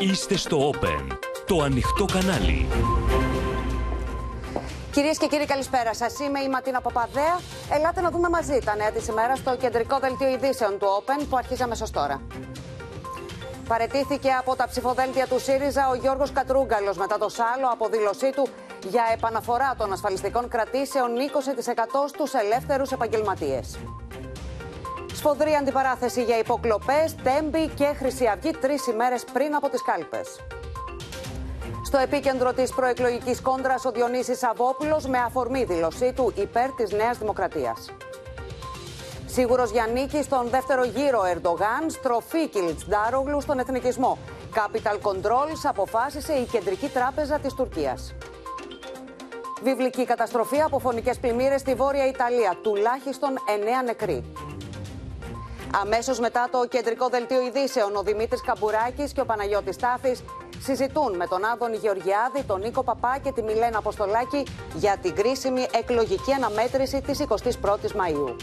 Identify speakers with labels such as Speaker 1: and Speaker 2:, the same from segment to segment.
Speaker 1: Είστε στο Open, το ανοιχτό κανάλι.
Speaker 2: Κυρίες και κύριοι, καλησπέρα σας. Είμαι η Ματίνα Παπαδέα. Ελάτε να δούμε μαζί τα νέα της ημέρας στο κεντρικό δελτίο ειδήσεων του Open που αρχίζει αμέσω τώρα. Παρετήθηκε από τα ψηφοδέλτια του ΣΥΡΙΖΑ ο Γιώργος Κατρούγκαλος μετά το σάλο από δήλωσή του για επαναφορά των ασφαλιστικών κρατήσεων 20% στους ελεύθερους επαγγελματίες. Σφοδρή αντιπαράθεση για υποκλοπές, τέμπη και Χρυσή Αυγή τρεις ημέρες πριν από τις κάλπες. Στο επίκεντρο της προεκλογικής κόντρας ο Διονύσης Σαββόπουλος με αφορμή δήλωσή του υπέρ της Νέας Δημοκρατίας. Σίγουρος για νίκη στον δεύτερο γύρο Ερντογάν, στροφή Ντάρογλου στον εθνικισμό. Capital Controls αποφάσισε η Κεντρική Τράπεζα της Τουρκίας. Βιβλική καταστροφή από φωνικές πλημμύρες στη Βόρεια Ιταλία, τουλάχιστον 9 νεκροί. Αμέσως μετά το κεντρικό δελτίο ειδήσεων, ο Δημήτρης Καμπουράκης και ο Παναγιώτης Τάφης συζητούν με τον Άδωνη Γεωργιάδη, τον Νίκο Παπά και τη Μιλένα Αποστολάκη για την κρίσιμη εκλογική αναμέτρηση της 21ης Μαΐου.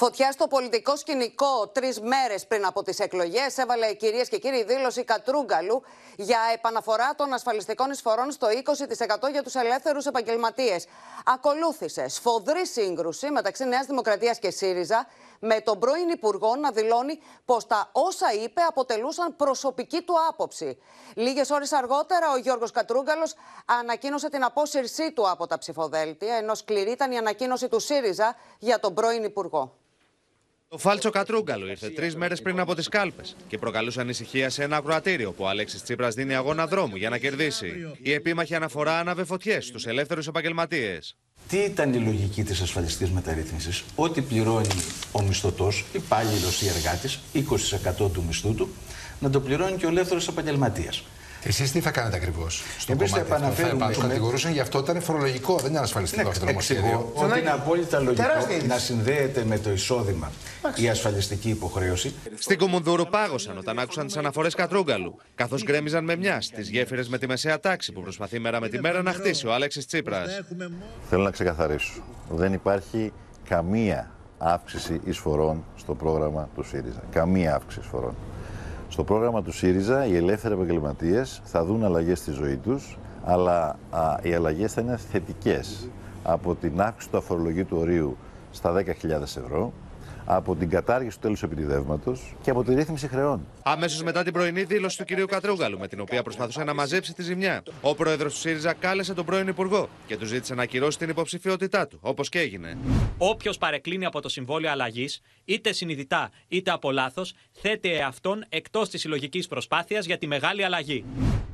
Speaker 2: Φωτιά στο πολιτικό σκηνικό τρεις μέρες πριν από τις εκλογές έβαλε κυρίες και κύριοι δήλωση Κατρούγκαλου για επαναφορά των ασφαλιστικών εισφορών στο 20% για τους ελεύθερους επαγγελματίες. Ακολούθησε σφοδρή σύγκρουση μεταξύ Νέας Δημοκρατίας και ΣΥΡΙΖΑ με τον πρώην Υπουργό να δηλώνει πως τα όσα είπε αποτελούσαν προσωπική του άποψη. Λίγες ώρες αργότερα, ο Γιώργος Κατρούγκαλος ανακοίνωσε την απόσυρσή του από τα ψηφοδέλτια, ενώ σκληρή ήταν η ανακοίνωση του ΣΥΡΙΖΑ για τον πρώην Υπουργό.
Speaker 3: Το φάλτσο Κατρούγκαλο ήρθε τρεις μέρες πριν από τις κάλπες και προκαλούσε ανησυχία σε ένα ακροατήριο που ο Αλέξης Τσίπρας δίνει αγώνα δρόμου για να κερδίσει. Η επίμαχη αναφορά άναβε φωτιές στους ελεύθερους επαγγελματίες.
Speaker 4: Τι ήταν η λογική της ασφαλιστικής μεταρρύθμισης, Ό,τι πληρώνει ο μισθωτός, υπάλληλος ή εργάτης, 20% του μισθού του, να το πληρώνει και ο ελεύθερος επαγγελματίας.
Speaker 5: Εσείς τι θα κάνετε ακριβώς
Speaker 4: στο Εμείς κομμάτι θα επαναφέρουμε.
Speaker 5: Θα κατηγορούσαν γι' αυτό ήταν φορολογικό, δεν είναι ασφαλιστικό ναι, αυτό το νομοσχέδιο.
Speaker 4: Ότι είναι απόλυτα λογικό να συνδέεται με το εισόδημα η ασφαλιστική υποχρέωση.
Speaker 3: Στην Κομουνδούρου πάγωσαν όταν άκουσαν τις αναφορές Κατρούγκαλου, καθώς γκρέμιζαν με μια τι γέφυρες με τη μεσαία τάξη που προσπαθεί μέρα με τη μέρα να χτίσει ο Αλέξη Τσίπρας.
Speaker 6: Θέλω να ξεκαθαρίσω. Δεν υπάρχει καμία αύξηση εισφορών στο πρόγραμμα του ΣΥΡΙΖΑ. Καμία αύξηση εισφορών. Στο πρόγραμμα του ΣΥΡΙΖΑ οι ελεύθεροι επαγγελματίες θα δουν αλλαγές στη ζωή τους, αλλά α, οι αλλαγές θα είναι θετικές. Από την αύξηση του αφορολογίου του ορίου στα 10.000 ευρώ, από την κατάργηση του τέλους επιτιδεύματος και από τη ρύθμιση χρεών.
Speaker 3: Αμέσως μετά την πρωινή δήλωση του κ. Κατρούγκαλου, με την οποία προσπαθούσε να μαζέψει τη ζημιά, ο πρόεδρος του ΣΥΡΙΖΑ κάλεσε τον πρώην Υπουργό και του ζήτησε να ακυρώσει την υποψηφιότητά του, όπως και έγινε.
Speaker 7: Όποιος παρεκκλίνει από το συμβόλαιο αλλαγής, είτε συνειδητά είτε από λάθος, θέτει εαυτόν εκτός της συλλογικής προσπάθειας για τη μεγάλη αλλαγή.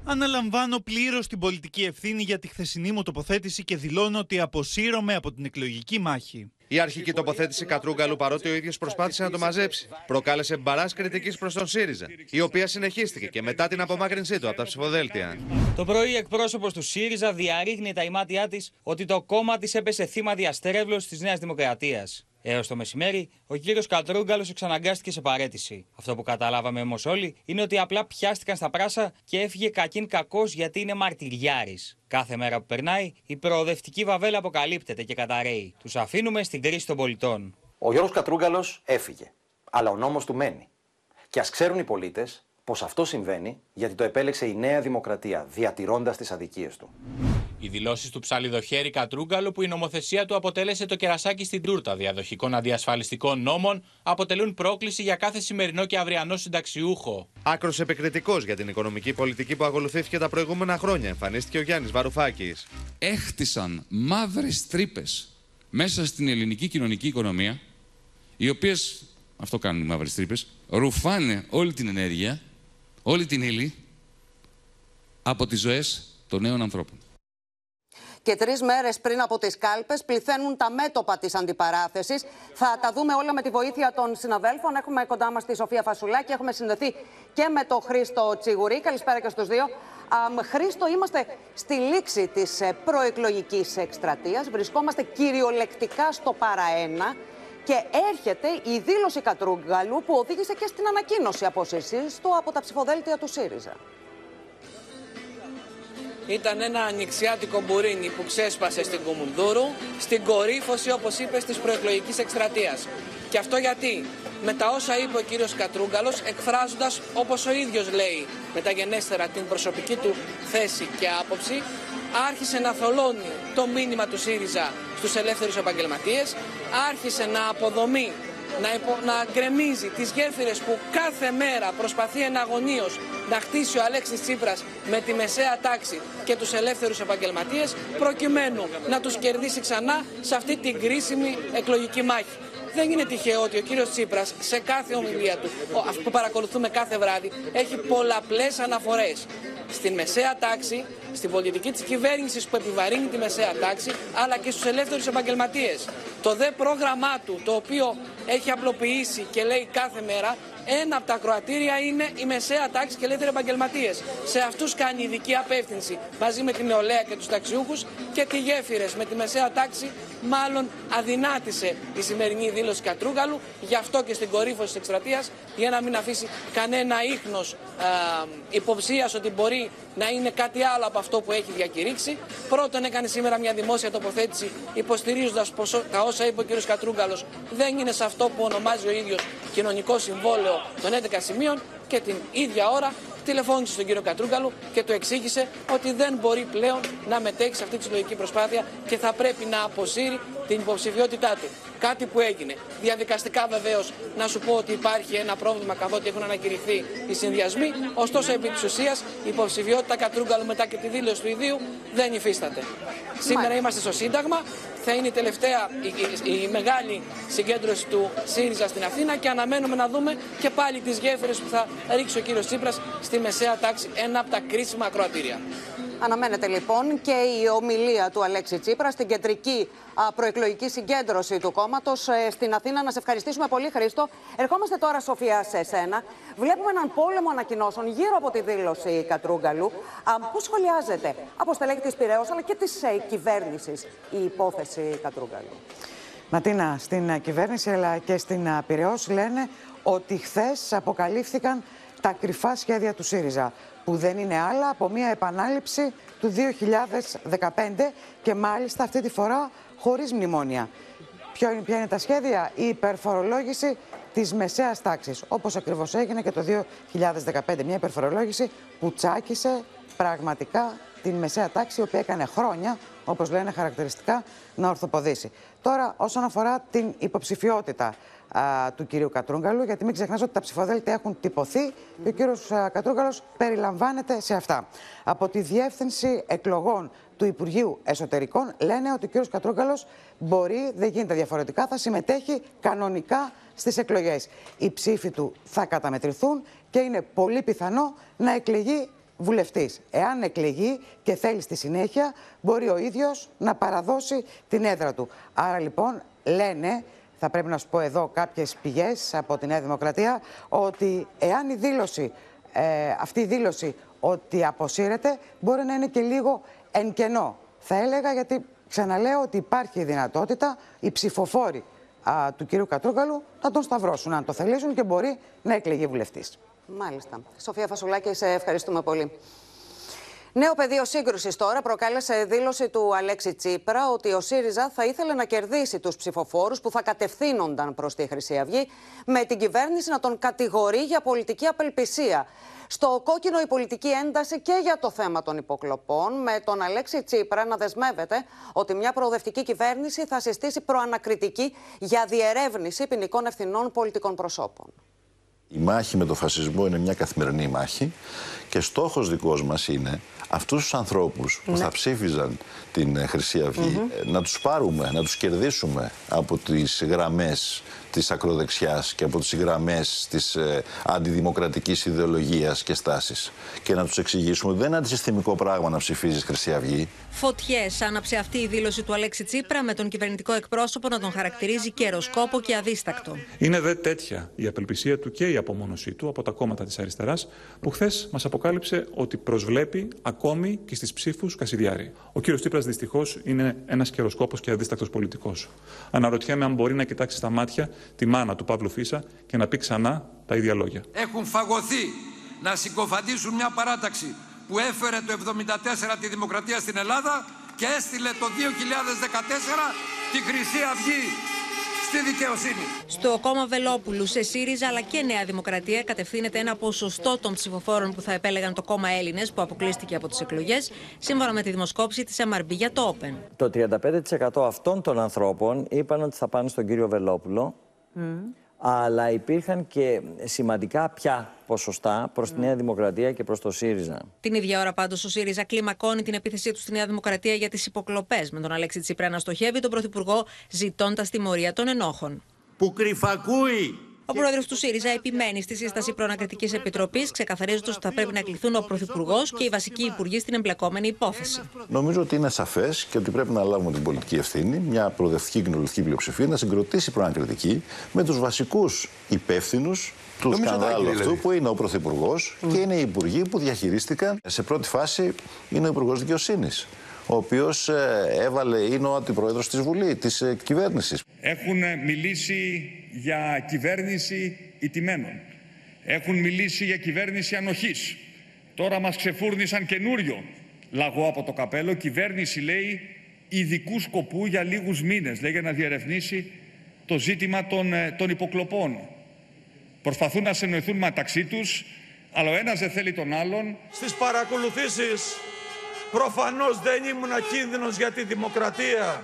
Speaker 8: Αναλαμβάνω πλήρως την πολιτική ευθύνη για τη χθεσινή μου τοποθέτηση και δηλώνω ότι αποσύρωμαι από την εκλογική μάχη.
Speaker 3: Η αρχική τοποθέτηση Κατρούγκαλου, παρότι ο ίδιος προσπάθησε να το μαζέψει, προκάλεσε μπαράς κριτικής προς τον ΣΥΡΙΖΑ, η οποία συνεχίστηκε και μετά την απομάκρυνσή του από τα ψηφοδέλτια.
Speaker 7: Το πρωί, εκπρόσωπος του ΣΥΡΙΖΑ διαρρήγνει τα ημάτια της ότι το κόμμα της έπεσε θύμα διαστρέβλωσης της Νέας Δημοκρατίας. Έως το μεσημέρι, ο κύριος Κατρούγκαλο εξαναγκάστηκε σε παρέτηση. Αυτό που καταλάβαμε όμως όλοι είναι ότι απλά πιάστηκαν στα πράσα και έφυγε κακήν κακός γιατί είναι μαρτυριάρης. Κάθε μέρα που περνάει, η προοδευτική βαβέλα αποκαλύπτεται και καταραίει. Τους αφήνουμε στην κρίση των πολιτών.
Speaker 9: Ο Γιώργος Κατρούγκαλο έφυγε. Αλλά ο νόμος του μένει. Και ας ξέρουν οι πολίτες πως αυτό συμβαίνει γιατί το επέλεξε η Νέα Δημοκρατία, διατηρώντας τις αδικίες του.
Speaker 7: Οι δηλώσεις του ψαλιδοχέρη Κατρούγκαλου, που η νομοθεσία του αποτέλεσε το κερασάκι στην τούρτα διαδοχικών αντιασφαλιστικών νόμων, αποτελούν πρόκληση για κάθε σημερινό και αυριανό συνταξιούχο.
Speaker 3: Άκρος επικριτικός για την οικονομική πολιτική που ακολουθήθηκε τα προηγούμενα χρόνια, εμφανίστηκε ο Γιάννης Βαρουφάκης.
Speaker 10: Έχτισαν μαύρες τρύπες μέσα στην ελληνική κοινωνική οικονομία, οι οποίες, αυτό κάνουν οι μαύρες τρύπες, ρουφάνε όλη την ενέργεια, όλη την ύλη από τις ζωές των νέων ανθρώπων
Speaker 2: και τρεις μέρες πριν από τις κάλπες πληθαίνουν τα μέτωπα της αντιπαράθεσης. Θα τα δούμε όλα με τη βοήθεια των συναδέλφων. Έχουμε κοντά μας τη Σοφία Φασουλάκη, έχουμε συνδεθεί και με τον Χρήστο Τσιγουρή. Καλησπέρα και στους δύο. Χρήστο, είμαστε στη λήξη της ε, προεκλογικής εκστρατείας. Βρισκόμαστε κυριολεκτικά στο παραένα. Και έρχεται η δήλωση Κατρούγκαλου που οδήγησε και στην ανακοίνωση απόσυρσή του από τα ψηφοδέλτια του ΣΥΡΙΖΑ.
Speaker 11: Ήταν ένα ανοιξιάτικο μπουρίνι που ξέσπασε στην Κουμουνδούρου, στην κορύφωση όπως είπες της προεκλογικής εκστρατείας. Και αυτό γιατί; Με τα όσα είπε ο κύριος Κατρούγκαλος εκφράζοντας όπως ο ίδιος λέει μεταγενέστερα την προσωπική του θέση και άποψη άρχισε να θολώνει το μήνυμα του ΣΥΡΙΖΑ στους ελεύθερους επαγγελματίες, άρχισε να αποδομεί να, υπο, να γκρεμίζει τις γέφυρες που κάθε μέρα προσπαθεί εναγωνίως να χτίσει ο Αλέξης Τσίπρας με τη μεσαία τάξη και τους ελεύθερους επαγγελματίες προκειμένου να τους κερδίσει ξανά σε αυτή την κρίσιμη εκλογική μάχη. Δεν είναι τυχαίο ότι ο κύριος Τσίπρας σε κάθε ομιλία του, που παρακολουθούμε κάθε βράδυ, έχει πολλαπλές αναφορές στην μεσαία τάξη, στην πολιτική της κυβέρνησης που επιβαρύνει τη μεσαία τάξη, αλλά και στους ελεύθερους επαγγελματίες. Το δε πρόγραμμά του, το οποίο έχει απλοποιήσει και λέει κάθε μέρα, ένα από τα κροατήρια είναι η μεσαία τάξη και ελεύθεροι επαγγελματίες. Σε αυτούς κάνει ειδική απεύθυνση μαζί με την νεολαία και τους ταξιούχους και τη γέφυρες με τη μεσαία τάξη. Μάλλον αδυνάτησε η σημερινή δήλωση Κατρούγκαλου, γι' αυτό και στην κορύφωση της εκστρατείας, για να μην αφήσει κανένα ίχνος υποψίας ότι μπορεί να είναι κάτι άλλο από αυτό που έχει διακηρύξει. Πρώτον, έκανε σήμερα μια δημόσια τοποθέτηση υποστηρίζοντας πω τα όσα είπε ο κ. Κατρούγκαλο δεν είναι σε αυτό που ονομάζει ο ίδιος κοινωνικό συμβόλαιο των 11 σημείων και την ίδια ώρα τηλεφώνησε στον κύριο Κατρούγκαλου και του εξήγησε ότι δεν μπορεί πλέον να μετέχει σε αυτή τη συλλογική προσπάθεια και θα πρέπει να αποσύρει την υποψηφιότητά του. Κάτι που έγινε. Διαδικαστικά βεβαίως να σου πω ότι υπάρχει ένα πρόβλημα καθότι έχουν ανακηρυχθεί οι συνδυασμοί. Ωστόσο, επί της ουσίας, η υποψηφιότητα Κατρούγκαλου μετά και τη δήλωση του ιδίου δεν υφίσταται. Σήμερα είμαστε στο Σύνταγμα. Θα είναι η τελευταία, η, η, η, μεγάλη συγκέντρωση του ΣΥΡΙΖΑ στην Αθήνα και αναμένουμε να δούμε και πάλι τις γέφυρες που θα ρίξει ο κύριος Τσίπρας στη μεσαία τάξη, ένα από τα κρίσιμα ακροατήρια.
Speaker 2: Αναμένεται λοιπόν και η ομιλία του Αλέξη Τσίπρα στην κεντρική προεκλογική συγκέντρωση του κόμματος ε, στην Αθήνα. Να σε ευχαριστήσουμε πολύ, Χρήστο. Ερχόμαστε τώρα, Σοφία, σε εσένα. Βλέπουμε έναν πόλεμο ανακοινώσεων γύρω από τη δήλωση Κατρούγκαλου. Πώς σχολιάζεται; Από στελέχη της Πυραιό αλλά και της ε, κυβέρνησης η υπόθεση Κατρούγκαλου.
Speaker 12: Ματίνα, στην κυβέρνηση αλλά και στην Πυραιός λένε ότι χθες αποκαλύφθηκαν τα κρυφά σχέδια του ΣΥΡΙΖΑ που δεν είναι άλλα από μια επανάληψη του 2015 και μάλιστα αυτή τη φορά χωρίς μνημόνια. Ποιο είναι, ποια είναι τα σχέδια; Η υπερφορολόγηση της μεσαίας τάξης, όπως ακριβώς έγινε και το 2015. Μια υπερφορολόγηση που τσάκισε πραγματικά την μεσαία τάξη, η οποία έκανε χρόνια, όπως λένε χαρακτηριστικά, να ορθοποδήσει. Τώρα, όσον αφορά την υποψηφιότητα του κυρίου Κατρούγκαλου, γιατί μην ξεχνάς ότι τα ψηφοδέλτια έχουν τυπωθεί και ο κύριος Κατρούγκαλος περιλαμβάνεται σε αυτά. Από τη Διεύθυνση Εκλογών του Υπουργείου Εσωτερικών λένε ότι ο κύριος Κατρούγκαλος μπορεί, δεν γίνεται διαφορετικά, θα συμμετέχει κανονικά στις εκλογές. Οι ψήφοι του θα καταμετρηθούν και είναι πολύ πιθανό να εκλεγεί βουλευτής. Εάν εκλεγεί και θέλει στη συνέχεια, μπορεί ο ίδιος να παραδώσει την έδρα του. Άρα λοιπόν λένε θα πρέπει να σου πω εδώ κάποιες πηγές από τη Νέα Δημοκρατία, ότι εάν η δήλωση, ε, αυτή η δήλωση ότι αποσύρεται, μπορεί να είναι και λίγο εν κενό. Θα έλεγα γιατί ξαναλέω ότι υπάρχει η δυνατότητα οι ψηφοφόροι α, του κυρίου Κατρούγκαλου να τον σταυρώσουν, αν το θελήσουν και μπορεί να εκλεγεί βουλευτής.
Speaker 2: Μάλιστα. Σοφία Φασουλάκη, σε ευχαριστούμε πολύ. Νέο πεδίο σύγκρουσης τώρα προκάλεσε δήλωση του Αλέξη Τσίπρα ότι ο ΣΥΡΙΖΑ θα ήθελε να κερδίσει τους ψηφοφόρους που θα κατευθύνονταν προς τη Χρυσή Αυγή, με την κυβέρνηση να τον κατηγορεί για πολιτική απελπισία. Στο κόκκινο η πολιτική ένταση και για το θέμα των υποκλοπών, με τον Αλέξη Τσίπρα να δεσμεύεται ότι μια προοδευτική κυβέρνηση θα συστήσει προανακριτική για διερεύνηση ποινικών ευθυνών πολιτικών προσώπων.
Speaker 6: Η μάχη με τον φασισμό είναι μια καθημερινή μάχη και στόχος δικός μας είναι αυτούς τους ανθρώπους που ναι. θα ψήφιζαν την ε, Χρυσή Αυγή ε, να τους πάρουμε, να τους κερδίσουμε από τις γραμμές της ακροδεξιάς και από τις γραμμές της ε, αντιδημοκρατικής ιδεολογίας και στάσης και να τους εξηγήσουμε ότι δεν είναι αντισυστημικό πράγμα να ψηφίζεις Χρυσή Αυγή.
Speaker 13: Φωτιές άναψε αυτή η δήλωση του Αλέξη Τσίπρα με τον κυβερνητικό εκπρόσωπο να τον χαρακτηρίζει καιροσκόπο και αδίστακτο.
Speaker 14: Είναι δε τέτοια η απελπισία του και η απομόνωσή του από τα κόμματα της αριστεράς που χθες μας αποκάλυψε ότι προσβλέπει ακόμη και στις ψήφους Κασιδιάρη. Ο κύριος Τσίπρας δυστυχώς είναι ένας καιροσκόπος και αδίστακτος πολιτικός. Αναρωτιέμαι αν μπορεί να κοιτάξει στα μάτια τη μάνα του Παύλου Φίσα και να πει ξανά τα ίδια λόγια.
Speaker 15: Έχουν φαγωθεί να συκοφαντήσουν μια παράταξη που έφερε το 1974 τη δημοκρατία στην Ελλάδα και έστειλε το 2014 τη Χρυσή Αυγή στη δικαιοσύνη.
Speaker 13: Στο κόμμα Βελόπουλου, σε ΣΥΡΙΖΑ αλλά και Νέα Δημοκρατία κατευθύνεται ένα ποσοστό των ψηφοφόρων που θα επέλεγαν το κόμμα Έλληνες που αποκλείστηκε από τις εκλογές, σύμφωνα με τη δημοσκόπηση της MRB για το Open.
Speaker 16: Το 35% αυτών των ανθρώπων είπαν ότι θα πάνε στον κύριο Βελόπουλο αλλά υπήρχαν και σημαντικά πια ποσοστά προς τη Νέα Δημοκρατία και προς το ΣΥΡΙΖΑ.
Speaker 13: Την ίδια ώρα πάντως ο ΣΥΡΙΖΑ κλιμακώνει την επίθεσή του στη Νέα Δημοκρατία για τις υποκλοπές με τον Αλέξη Τσίπρα να στοχεύει τον Πρωθυπουργό ζητώντας τιμωρία των ενόχων.
Speaker 17: Που κρυφακούει
Speaker 13: ο πρόεδρος του ΣΥΡΙΖΑ επιμένει στη σύσταση προανακριτικής επιτροπής, ξεκαθαρίζοντας ότι θα πρέπει να κληθούν ο Πρωθυπουργός και οι βασικοί υπουργοί στην εμπλεκόμενη υπόθεση.
Speaker 6: Νομίζω ότι είναι σαφές και ότι πρέπει να λάβουμε την πολιτική ευθύνη, μια προοδευτική κοινοβουλευτική πλειοψηφία, να συγκροτήσει προανακριτική με τους βασικούς υπεύθυνους του σκανδάλου αυτού δηλαδή. που είναι ο Πρωθυπουργός και είναι οι υπουργοί που διαχειρίστηκαν. Σε πρώτη φάση είναι ο Υπουργός Δικαιοσύνης ο οποίος ε, έβαλε, είναι ο αντιπρόεδρος της Βουλής, της ε, κυβέρνησης.
Speaker 18: Έχουν μιλήσει για κυβέρνηση ιτημένων. Έχουν μιλήσει για κυβέρνηση ανοχής. Τώρα μας ξεφούρνησαν καινούριο λαγό από το καπέλο. Κυβέρνηση λέει ειδικού σκοπού για λίγους μήνες. Λέει για να διερευνήσει το ζήτημα των, ε, των υποκλοπών. Προσπαθούν να συνοηθούν μεταξύ τους, αλλά ο ένας δεν θέλει τον άλλον.
Speaker 17: Στις παρακολουθήσεις προφανώς δεν ήμουν κίνδυνος για τη δημοκρατία,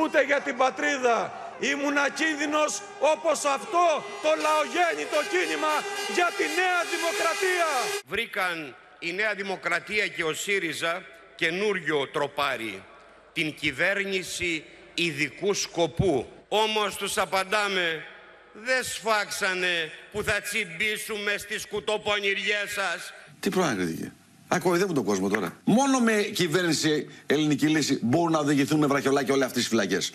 Speaker 17: ούτε για την πατρίδα, ήμουν ακίνδυνος όπως αυτό το λαογέννητο κίνημα για τη Νέα Δημοκρατία.
Speaker 19: Βρήκαν η Νέα Δημοκρατία και ο ΣΥΡΙΖΑ καινούριο τροπάρι, την κυβέρνηση ειδικού σκοπού. Όμως τους απαντάμε, δεν σφάξανε που θα τσιμπήσουμε στις κουτοπονηριές σας.
Speaker 17: Τι προάγεται Ακοϊδεύουν τον κόσμο τώρα. Μόνο με κυβέρνηση ελληνική λύση μπορούν να οδηγηθούν με βραχιολάκια όλες αυτές τις φυλακές.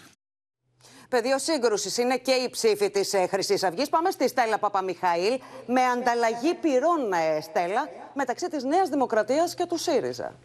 Speaker 2: Πεδίο σύγκρουσης είναι και η ψήφη της ε, Χρυσής Αυγής. Πάμε στη Στέλλα Παπαμιχαήλ με ανταλλαγή πυρών, ε, Στέλλα, μεταξύ της Νέας Δημοκρατίας και του ΣΥΡΙΖΑ.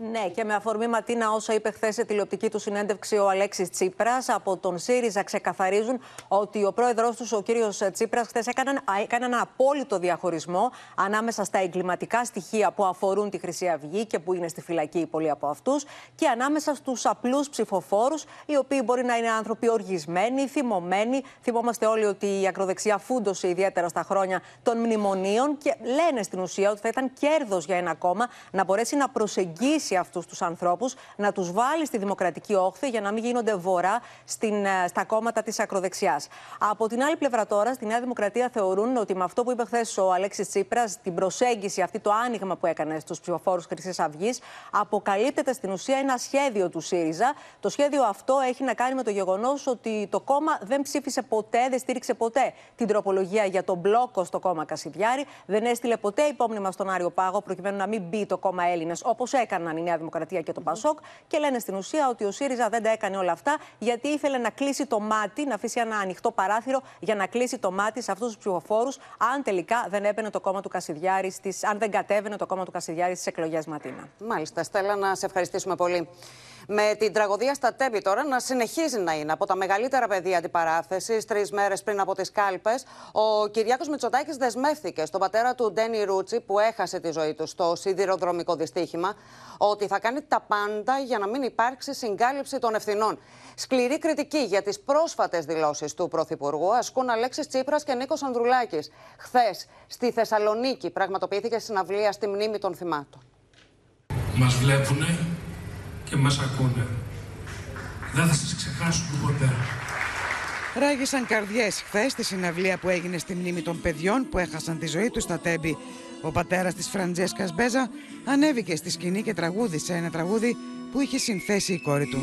Speaker 13: Ναι, και με αφορμή Ματίνα, όσα είπε χθες σε τηλεοπτική του συνέντευξη ο Αλέξης Τσίπρας, από τον ΣΥΡΙΖΑ ξεκαθαρίζουν ότι ο πρόεδρός τους, ο κύριος Τσίπρας, χθες έκανε, έκανε ένα απόλυτο διαχωρισμό ανάμεσα στα εγκληματικά στοιχεία που αφορούν τη Χρυσή Αυγή και που είναι στη φυλακή πολλοί από αυτούς, και ανάμεσα στους απλούς ψηφοφόρους, οι οποίοι μπορεί να είναι άνθρωποι οργισμένοι, θυμωμένοι. Θυμόμαστε όλοι ότι η ακροδεξιά φούντωσε ιδιαίτερα στα χρόνια των μνημονίων και λένε στην ουσία ότι θα ήταν κέρδος για ένα κόμμα να μπορέσει να προσεγγίσει αυτούς τους ανθρώπους, να τους βάλει στη δημοκρατική όχθη για να μην γίνονται βορρά στην, ε, στα κόμματα της ακροδεξιάς. Από την άλλη πλευρά, τώρα, στη Νέα Δημοκρατία θεωρούν ότι με αυτό που είπε χθες ο Αλέξης Τσίπρας, την προσέγγιση, αυτή το άνοιγμα που έκανε στους ψηφοφόρους Χρυσής Αυγής, αποκαλύπτεται στην ουσία ένα σχέδιο του ΣΥΡΙΖΑ. Το σχέδιο αυτό έχει να κάνει με το γεγονός ότι το κόμμα δεν ψήφισε ποτέ, δεν στήριξε ποτέ την τροπολογία για τον μπλόκο στο κόμμα Κασιδιάρη, δεν έστειλε ποτέ υπόμνημα στον Άριο Πάγο προκειμένου να μην μπει το κόμμα Έλληνες όπως έκαναν η Νέα Δημοκρατία και το Πασόκ. Και λένε στην ουσία ότι ο ΣΥΡΙΖΑ δεν τα έκανε όλα αυτά γιατί ήθελε να κλείσει το μάτι, να αφήσει ένα ανοιχτό παράθυρο για να κλείσει το μάτι σε αυτούς τους ψηφοφόρους, αν τελικά δεν έπαιρνε το κόμμα του Κασιδιάρη, στις, αν δεν κατέβαινε το κόμμα του Κασιδιάρη στις εκλογές Ματίνα.
Speaker 2: Μάλιστα, Στέλλα, να σε ευχαριστήσουμε πολύ. Με την τραγωδία στα Τέμπη τώρα να συνεχίζει να είναι από τα μεγαλύτερα πεδία αντιπαράθεσης. Τρεις μέρες πριν από τις κάλπες, ο Κυριάκος Μητσοτάκης δεσμεύθηκε στον πατέρα του Ντένι Ρούτσι, που έχασε τη ζωή του στο σιδηροδρομικό δυστύχημα, ότι θα κάνει τα πάντα για να μην υπάρξει συγκάλυψη των ευθυνών. Σκληρή κριτική για τις πρόσφατες δηλώσεις του Πρωθυπουργού ασκούν Αλέξης Τσίπρας και Νίκος Ανδρουλάκης. Χθες στη Θεσσαλονίκη πραγματοποιήθηκε συναυλία στη μνήμη των θυμάτων.
Speaker 20: Μας βλέπουνε; Και μας ακούνε. Δεν θα σας ξεχάσουμε ποτέ.
Speaker 12: Ράγισαν καρδιές χθες στη συναυλία που έγινε στη μνήμη των παιδιών που έχασαν τη ζωή τους στα τέμπη. Ο πατέρας της Φραντζέσκας Μπέζα ανέβηκε στη σκηνή και τραγούδισε ένα τραγούδι που είχε συνθέσει η κόρη του.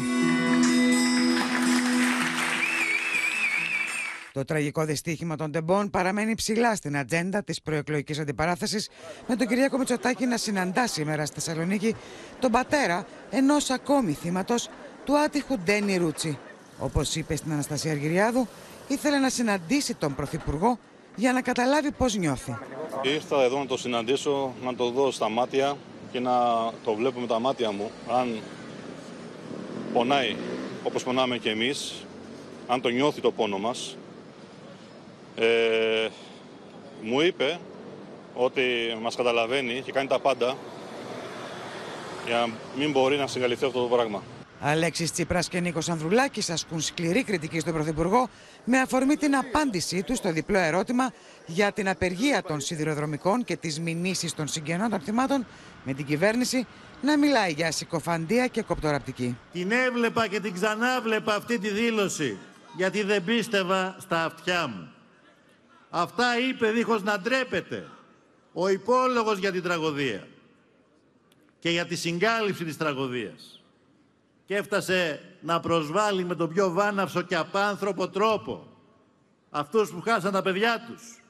Speaker 12: Το τραγικό δυστύχημα των τεμπών παραμένει ψηλά στην ατζέντα της προεκλογικής αντιπαράθεσης, με τον Κυριάκο Μητσοτάκη να συναντά σήμερα στη Θεσσαλονίκη τον πατέρα ενός ακόμη θύματος του άτυχου Ντένι Ρούτσι. Όπως είπε στην Αναστασία Αργυριάδου, ήθελε να συναντήσει τον Πρωθυπουργό για να καταλάβει πώς νιώθει.
Speaker 21: Ήρθα εδώ να το συναντήσω, να το δω στα μάτια και να το βλέπω με τα μάτια μου. Αν πονάει όπως πονάμε και εμείς, αν το νιώθει το πόνο μας, ε, μου είπε ότι μας καταλαβαίνει και κάνει τα πάντα για να μην μπορεί να συγκαλυφθεί αυτό το πράγμα.
Speaker 12: Αλέξης Τσίπρας και Νίκος Ανδρουλάκης ασκούν σκληρή κριτική στον Πρωθυπουργό με αφορμή την απάντησή του στο διπλό ερώτημα για την απεργία των σιδηροδρομικών και τις μηνύσεις των συγγενών των θυμάτων με την κυβέρνηση να μιλάει για συκοφαντία και κοπτοραπτική.
Speaker 22: Την έβλεπα και την ξανάβλεπα αυτή τη δήλωση γιατί δεν πίστευα στα αυτιά μου. Αυτά είπε δίχως να ντρέπεται ο υπόλογος για την τραγωδία και για τη συγκάλυψη της τραγωδίας και έφτασε να προσβάλλει με τον πιο βάναυσο και απάνθρωπο τρόπο αυτούς που χάσαν τα παιδιά τους.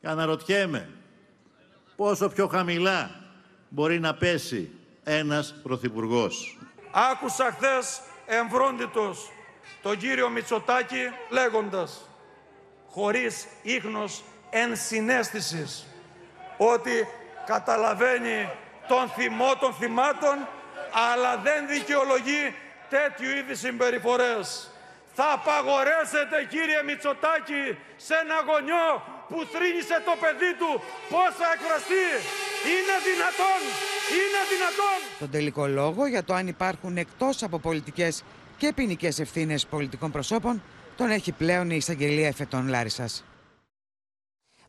Speaker 22: Και αναρωτιέμαι πόσο πιο χαμηλά μπορεί να πέσει ένας πρωθυπουργός.
Speaker 17: Άκουσα χθες εμβρόντιτος τον κύριο Μητσοτάκη λέγοντας χωρίς ίχνος ενσυναίσθησης ότι καταλαβαίνει τον θυμό των θυμάτων αλλά δεν δικαιολογεί τέτοιου είδους συμπεριφορές. Θα απαγορέσετε κύριε Μητσοτάκη σε ένα γονιό που θρύνησε το παιδί του πώς θα εκφραστεί. Είναι δυνατόν, είναι δυνατόν.
Speaker 12: Τον τελικό λόγο για το αν υπάρχουν εκτός από πολιτικές και ποινικές ευθύνες πολιτικών προσώπων τον έχει πλέον η εισαγγελία εφετών Λάρισας.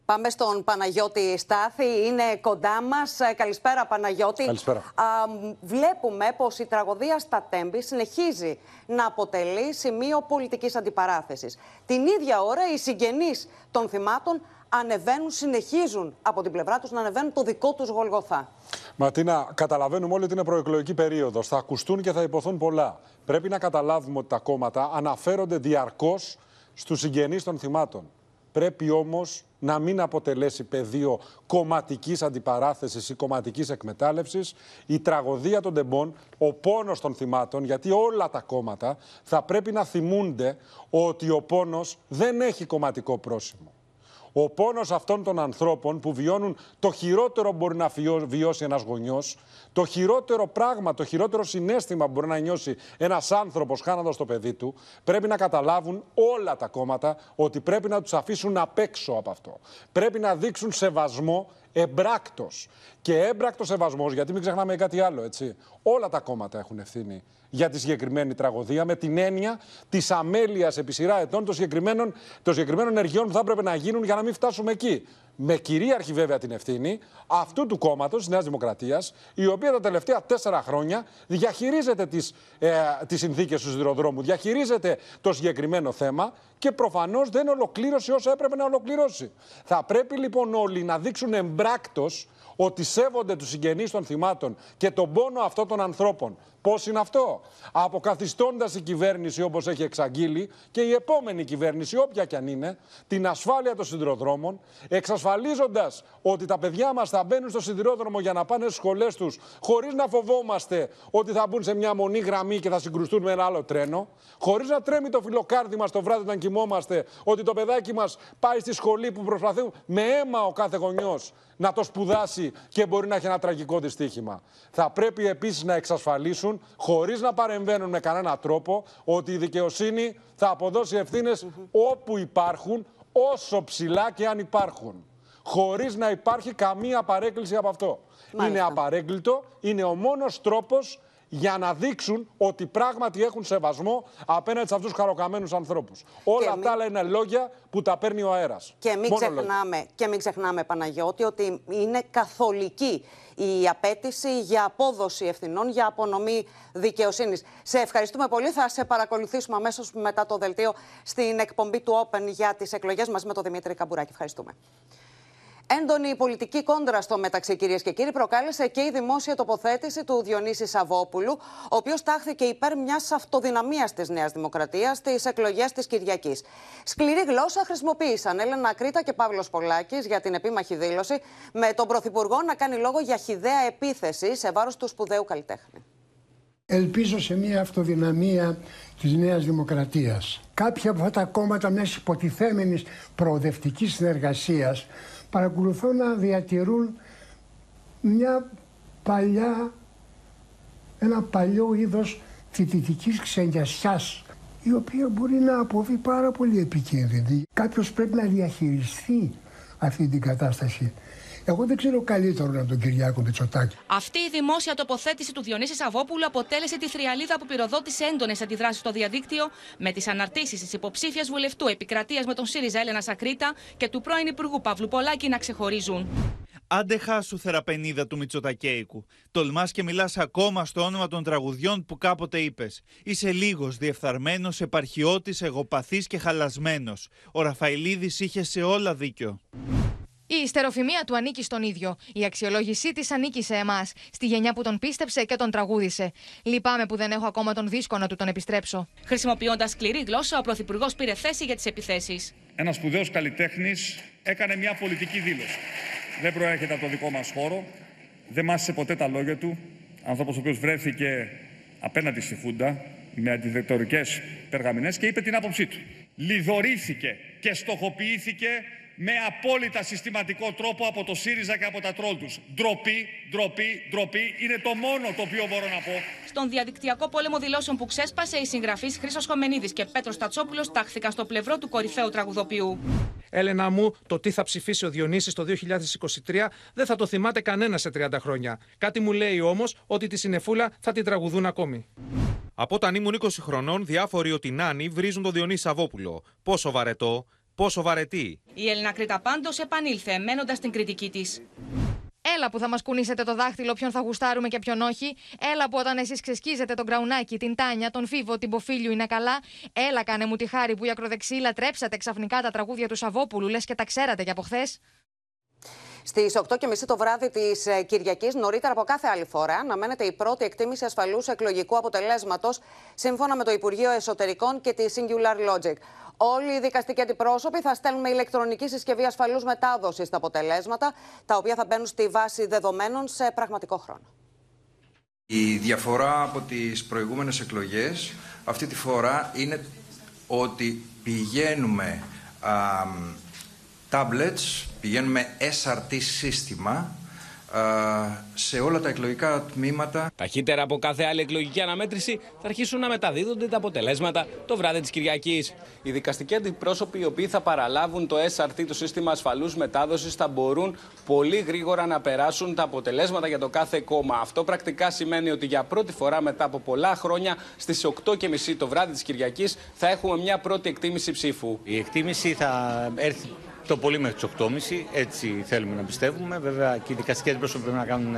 Speaker 2: Πάμε στον Παναγιώτη Στάθη. Είναι κοντά μας. Καλησπέρα, Παναγιώτη.
Speaker 23: Καλησπέρα.
Speaker 2: Α, βλέπουμε πως η τραγωδία στα Τέμπη συνεχίζει να αποτελεί σημείο πολιτικής αντιπαράθεσης. Την ίδια ώρα, οι συγγενείς των θυμάτων ανεβαίνουν, συνεχίζουν από την πλευρά τους να ανεβαίνουν το δικό τους Γολγοθά.
Speaker 23: Ματίνα, καταλαβαίνουμε όλοι ότι είναι προεκλογική περίοδος. Θα ακουστούν και θα υποθούν πολλά. Πρέπει να καταλάβουμε ότι τα κόμματα αναφέρονται διαρκώς στους συγγενείς των θυμάτων. Πρέπει όμως να μην αποτελέσει πεδίο κομματικής αντιπαράθεσης ή κομματικής εκμετάλλευσης η τραγωδία των τεμπών, ο πόνος των θυμάτων, γιατί όλα τα κόμματα θα πρέπει να θυμούνται ότι ο πόνος δεν έχει κομματικό πρόσημο. Ο πόνος αυτών των ανθρώπων που βιώνουν το χειρότερο που μπορεί να βιώσει ένας γονιός, το χειρότερο πράγμα, το χειρότερο συνέστημα που μπορεί να νιώσει ένας άνθρωπος χάνοντας το παιδί του, πρέπει να καταλάβουν όλα τα κόμματα ότι πρέπει να τους αφήσουν απ' έξω από αυτό. Πρέπει να δείξουν σεβασμό εμπράκτος. Και έμπρακτος σεβασμός, γιατί μην ξεχνάμε κάτι άλλο, έτσι. Όλα τα κόμματα έχουν ευθύνη για τη συγκεκριμένη τραγωδία, με την έννοια της αμέλειας επί σειρά ετών των συγκεκριμένων, των συγκεκριμένων ενεργειών που θα έπρεπε να γίνουν για να μην φτάσουμε εκεί. Με κυρίαρχη βέβαια την ευθύνη αυτού του κόμματος, της Νέας Δημοκρατίας, η οποία τα τελευταία τέσσερα χρόνια διαχειρίζεται τις ε, τις συνθήκες του σιδηροδρόμου, διαχειρίζεται το συγκεκριμένο θέμα και προφανώς δεν ολοκλήρωσε όσα έπρεπε να ολοκληρώσει. Θα πρέπει λοιπόν όλοι να δείξουν εμπράκτος ότι σέβονται τους συγγενείς των θυμάτων και τον πόνο αυτών των ανθρώπων. Πώς είναι αυτό, Αποκαθιστώντας η κυβέρνηση όπως έχει εξαγγείλει και η επόμενη κυβέρνηση, όποια κι αν είναι, την ασφάλεια των σιδηροδρόμων, εξασφαλίζοντας ότι τα παιδιά μας θα μπαίνουν στο σιδηρόδρομο για να πάνε στις σχολές τους, χωρίς να φοβόμαστε ότι θα μπουν σε μια μονή γραμμή και θα συγκρουστούν με ένα άλλο τρένο, χωρίς να τρέμει το φιλοκάρδι μας το βράδυ όταν κοιμόμαστε, ότι το παιδάκι μας πάει στη σχολή που προσπαθούν με αίμα ο κάθε γονιός να το σπουδάσει και μπορεί να έχει ένα τραγικό δυστύχημα. Θα πρέπει επίσης να εξασφαλίσουν, χωρίς να παρεμβαίνουν με κανένα τρόπο, ότι η δικαιοσύνη θα αποδώσει ευθύνες όπου υπάρχουν, όσο ψηλά και αν υπάρχουν. Χωρίς να υπάρχει καμία παρέκκληση από αυτό. Είναι απαρέγκλητο, είναι ο μόνος τρόπος για να δείξουν ότι πράγματι έχουν σεβασμό απέναντι σε αυτούς τους χαροκαμένους ανθρώπους. Όλα αυτά άλλα είναι λόγια που τα παίρνει ο αέρας.
Speaker 2: Και, μην ξεχνάμε, και μην ξεχνάμε, Παναγιώτη, ότι είναι καθολική η απέτηση για απόδοση ευθυνών, για απονομή δικαιοσύνης. Σε ευχαριστούμε πολύ. Θα σε παρακολουθήσουμε αμέσως μετά το δελτίο στην εκπομπή του Open για τις εκλογές μαζί με τον Δημήτρη Καμπουράκη. Ευχαριστούμε. Έντονη πολιτική κόντρα στο μεταξύ, κυρίες και κύριοι, προκάλεσε και η δημόσια τοποθέτηση του Διονύσης Σαββόπουλου, ο οποίος τάχθηκε υπέρ μιας αυτοδυναμίας της Νέας Δημοκρατίας στις εκλογές της Κυριακής. Σκληρή γλώσσα χρησιμοποίησαν Έλενα Κρήτα και Παύλος Πολάκης για την επίμαχη δήλωση, με τον Πρωθυπουργό να κάνει λόγο για χιδαία επίθεση σε βάρος του σπουδαίου καλλιτέχνη.
Speaker 24: Ελπίζω σε μια αυτοδυναμία της Νέας Δημοκρατίας. Κάποια από αυτά τα κόμματα μιας υποτιθέμενης προοδευτικής συνεργασίας παρακολουθώ να διατηρούν μια παλιά, ένα παλιό είδος φοιτητικής ξενιασιάς η οποία μπορεί να αποβεί πάρα πολύ επικίνδυνη. Κάποιος πρέπει να διαχειριστεί αυτή την κατάσταση. Εγώ δεν ξέρω καλύτερο από τον Κυριάκο Μητσοτάκη.
Speaker 25: Αυτή η δημόσια τοποθέτηση του Διονύσης Σαββόπουλου αποτέλεσε τη θριαλίδα που πυροδότησε έντονες αντιδράσεις στο διαδίκτυο με τις αναρτήσεις της υποψήφιας βουλευτού επικρατείας με τον ΣΥΡΙΖΑ Έλενα Σακρίτα και του πρώην Υπουργού Παύλου Πολάκη να ξεχωρίζουν.
Speaker 26: Άντε χάσου θεραπενίδα του Μητσοτακέικου. Τολμάς και μιλάς ακόμα στο όνομα των τραγουδιών που κάποτε είπες. Είσαι λίγος, διεφθαρμένος, επαρχιώτης, εγωπαθής και χαλασμένος. Ο Ραφαηλίδης είχε σε όλα δίκιο.
Speaker 27: Η ιστεροφημία του ανήκει στον ίδιο. Η αξιολόγησή της ανήκει σε εμάς, στη γενιά που τον πίστεψε και τον τραγούδισε. Λυπάμαι που δεν έχω ακόμα τον δίσκο να του τον επιστρέψω.
Speaker 25: Χρησιμοποιώντας σκληρή γλώσσα, ο Πρωθυπουργός πήρε θέση για τις επιθέσεις.
Speaker 18: Ένας σπουδαίος καλλιτέχνης έκανε μια πολιτική δήλωση. Δεν προέρχεται από το δικό μας χώρο, δεν μάσησε ποτέ τα λόγια του. Άνθρωπος ο οποίος βρέθηκε απέναντι στη Φούντα με αντιδεκτορικές περγαμηνές και είπε την άποψή του. Λιδωρήθηκε και στοχοποιήθηκε με απόλυτα συστηματικό τρόπο από το ΣΥΡΙΖΑ και από τα τρόλ τους. Ντροπή, ντροπή, ντροπή είναι το μόνο το οποίο μπορώ να πω.
Speaker 25: Στον διαδικτυακό πόλεμο δηλώσεων που ξέσπασε, οι συγγραφεί Χρήσος Χομενίδη και Πέτρος Τατσόπουλος τάχθηκαν στο πλευρό του κορυφαίου τραγουδοποιού.
Speaker 28: Έλενα μου, το τι θα ψηφίσει ο Διονύσης το 2023 δεν θα το θυμάται κανένα σε 30 χρόνια. Κάτι μου λέει όμως ότι τη συνεφούλα θα την τραγουδούν ακόμη.
Speaker 29: Από όταν ήμουν 20 χρονών, διάφοροι ότι νάνοι βρίζουν τον Διονύση Σαββόπουλο. Πόσο βαρετό, πόσο βαρετή.
Speaker 25: Η Έλληνα Κρήτα πάντως επανήλθε, μένοντας την κριτική της.
Speaker 27: Έλα που θα μας κουνήσετε το δάχτυλο ποιον θα γουστάρουμε και ποιον όχι. Έλα που όταν εσείς ξεσκίζετε τον Κραουνάκη, την Τάνια, τον Φίβο, την Ποφίλιου είναι καλά. Έλα κάνε μου τη χάρη που οι ακροδεξιοί λατρέψατε ξαφνικά τα τραγούδια του Σαββόπουλου, λες και τα ξέρατε και από χθες.
Speaker 2: Στις 8.30 το βράδυ της Κυριακής, νωρίτερα από κάθε άλλη φορά, αναμένεται η πρώτη εκτίμηση ασφαλούς εκλογικού αποτελέσματος, σύμφωνα με το Υπουργείο Εσωτερικών και τη Singular Logic. Όλοι οι δικαστικοί αντιπρόσωποι θα στέλνουν με ηλεκτρονική συσκευή ασφαλούς μετάδοσης τα αποτελέσματα, τα οποία θα μπαίνουν στη βάση δεδομένων σε πραγματικό χρόνο.
Speaker 30: Η διαφορά από τις προηγούμενες εκλογές αυτή τη φορά είναι ότι πηγαίνουμε α, tablets, πηγαίνουμε SRT σύστημα σε όλα τα εκλογικά τμήματα.
Speaker 31: Ταχύτερα από κάθε άλλη εκλογική αναμέτρηση θα αρχίσουν να μεταδίδονται τα αποτελέσματα το βράδυ της Κυριακής. Οι δικαστικοί αντιπρόσωποι οι οποίοι θα παραλάβουν το SRT, το σύστημα ασφαλούς μετάδοσης, θα μπορούν πολύ γρήγορα να περάσουν τα αποτελέσματα για το κάθε κόμμα. Αυτό πρακτικά σημαίνει ότι για πρώτη φορά μετά από πολλά χρόνια στις 8.30 το βράδυ της Κυριακής θα έχουμε μια πρώτη εκτίμηση ψήφου.
Speaker 32: Η εκτίμηση θα έρθει το πολύ μέχρι τις 8.30. Έτσι θέλουμε να πιστεύουμε. Βέβαια και οι δικαστικέ αντιπρόσωποι πρέπει να κάνουν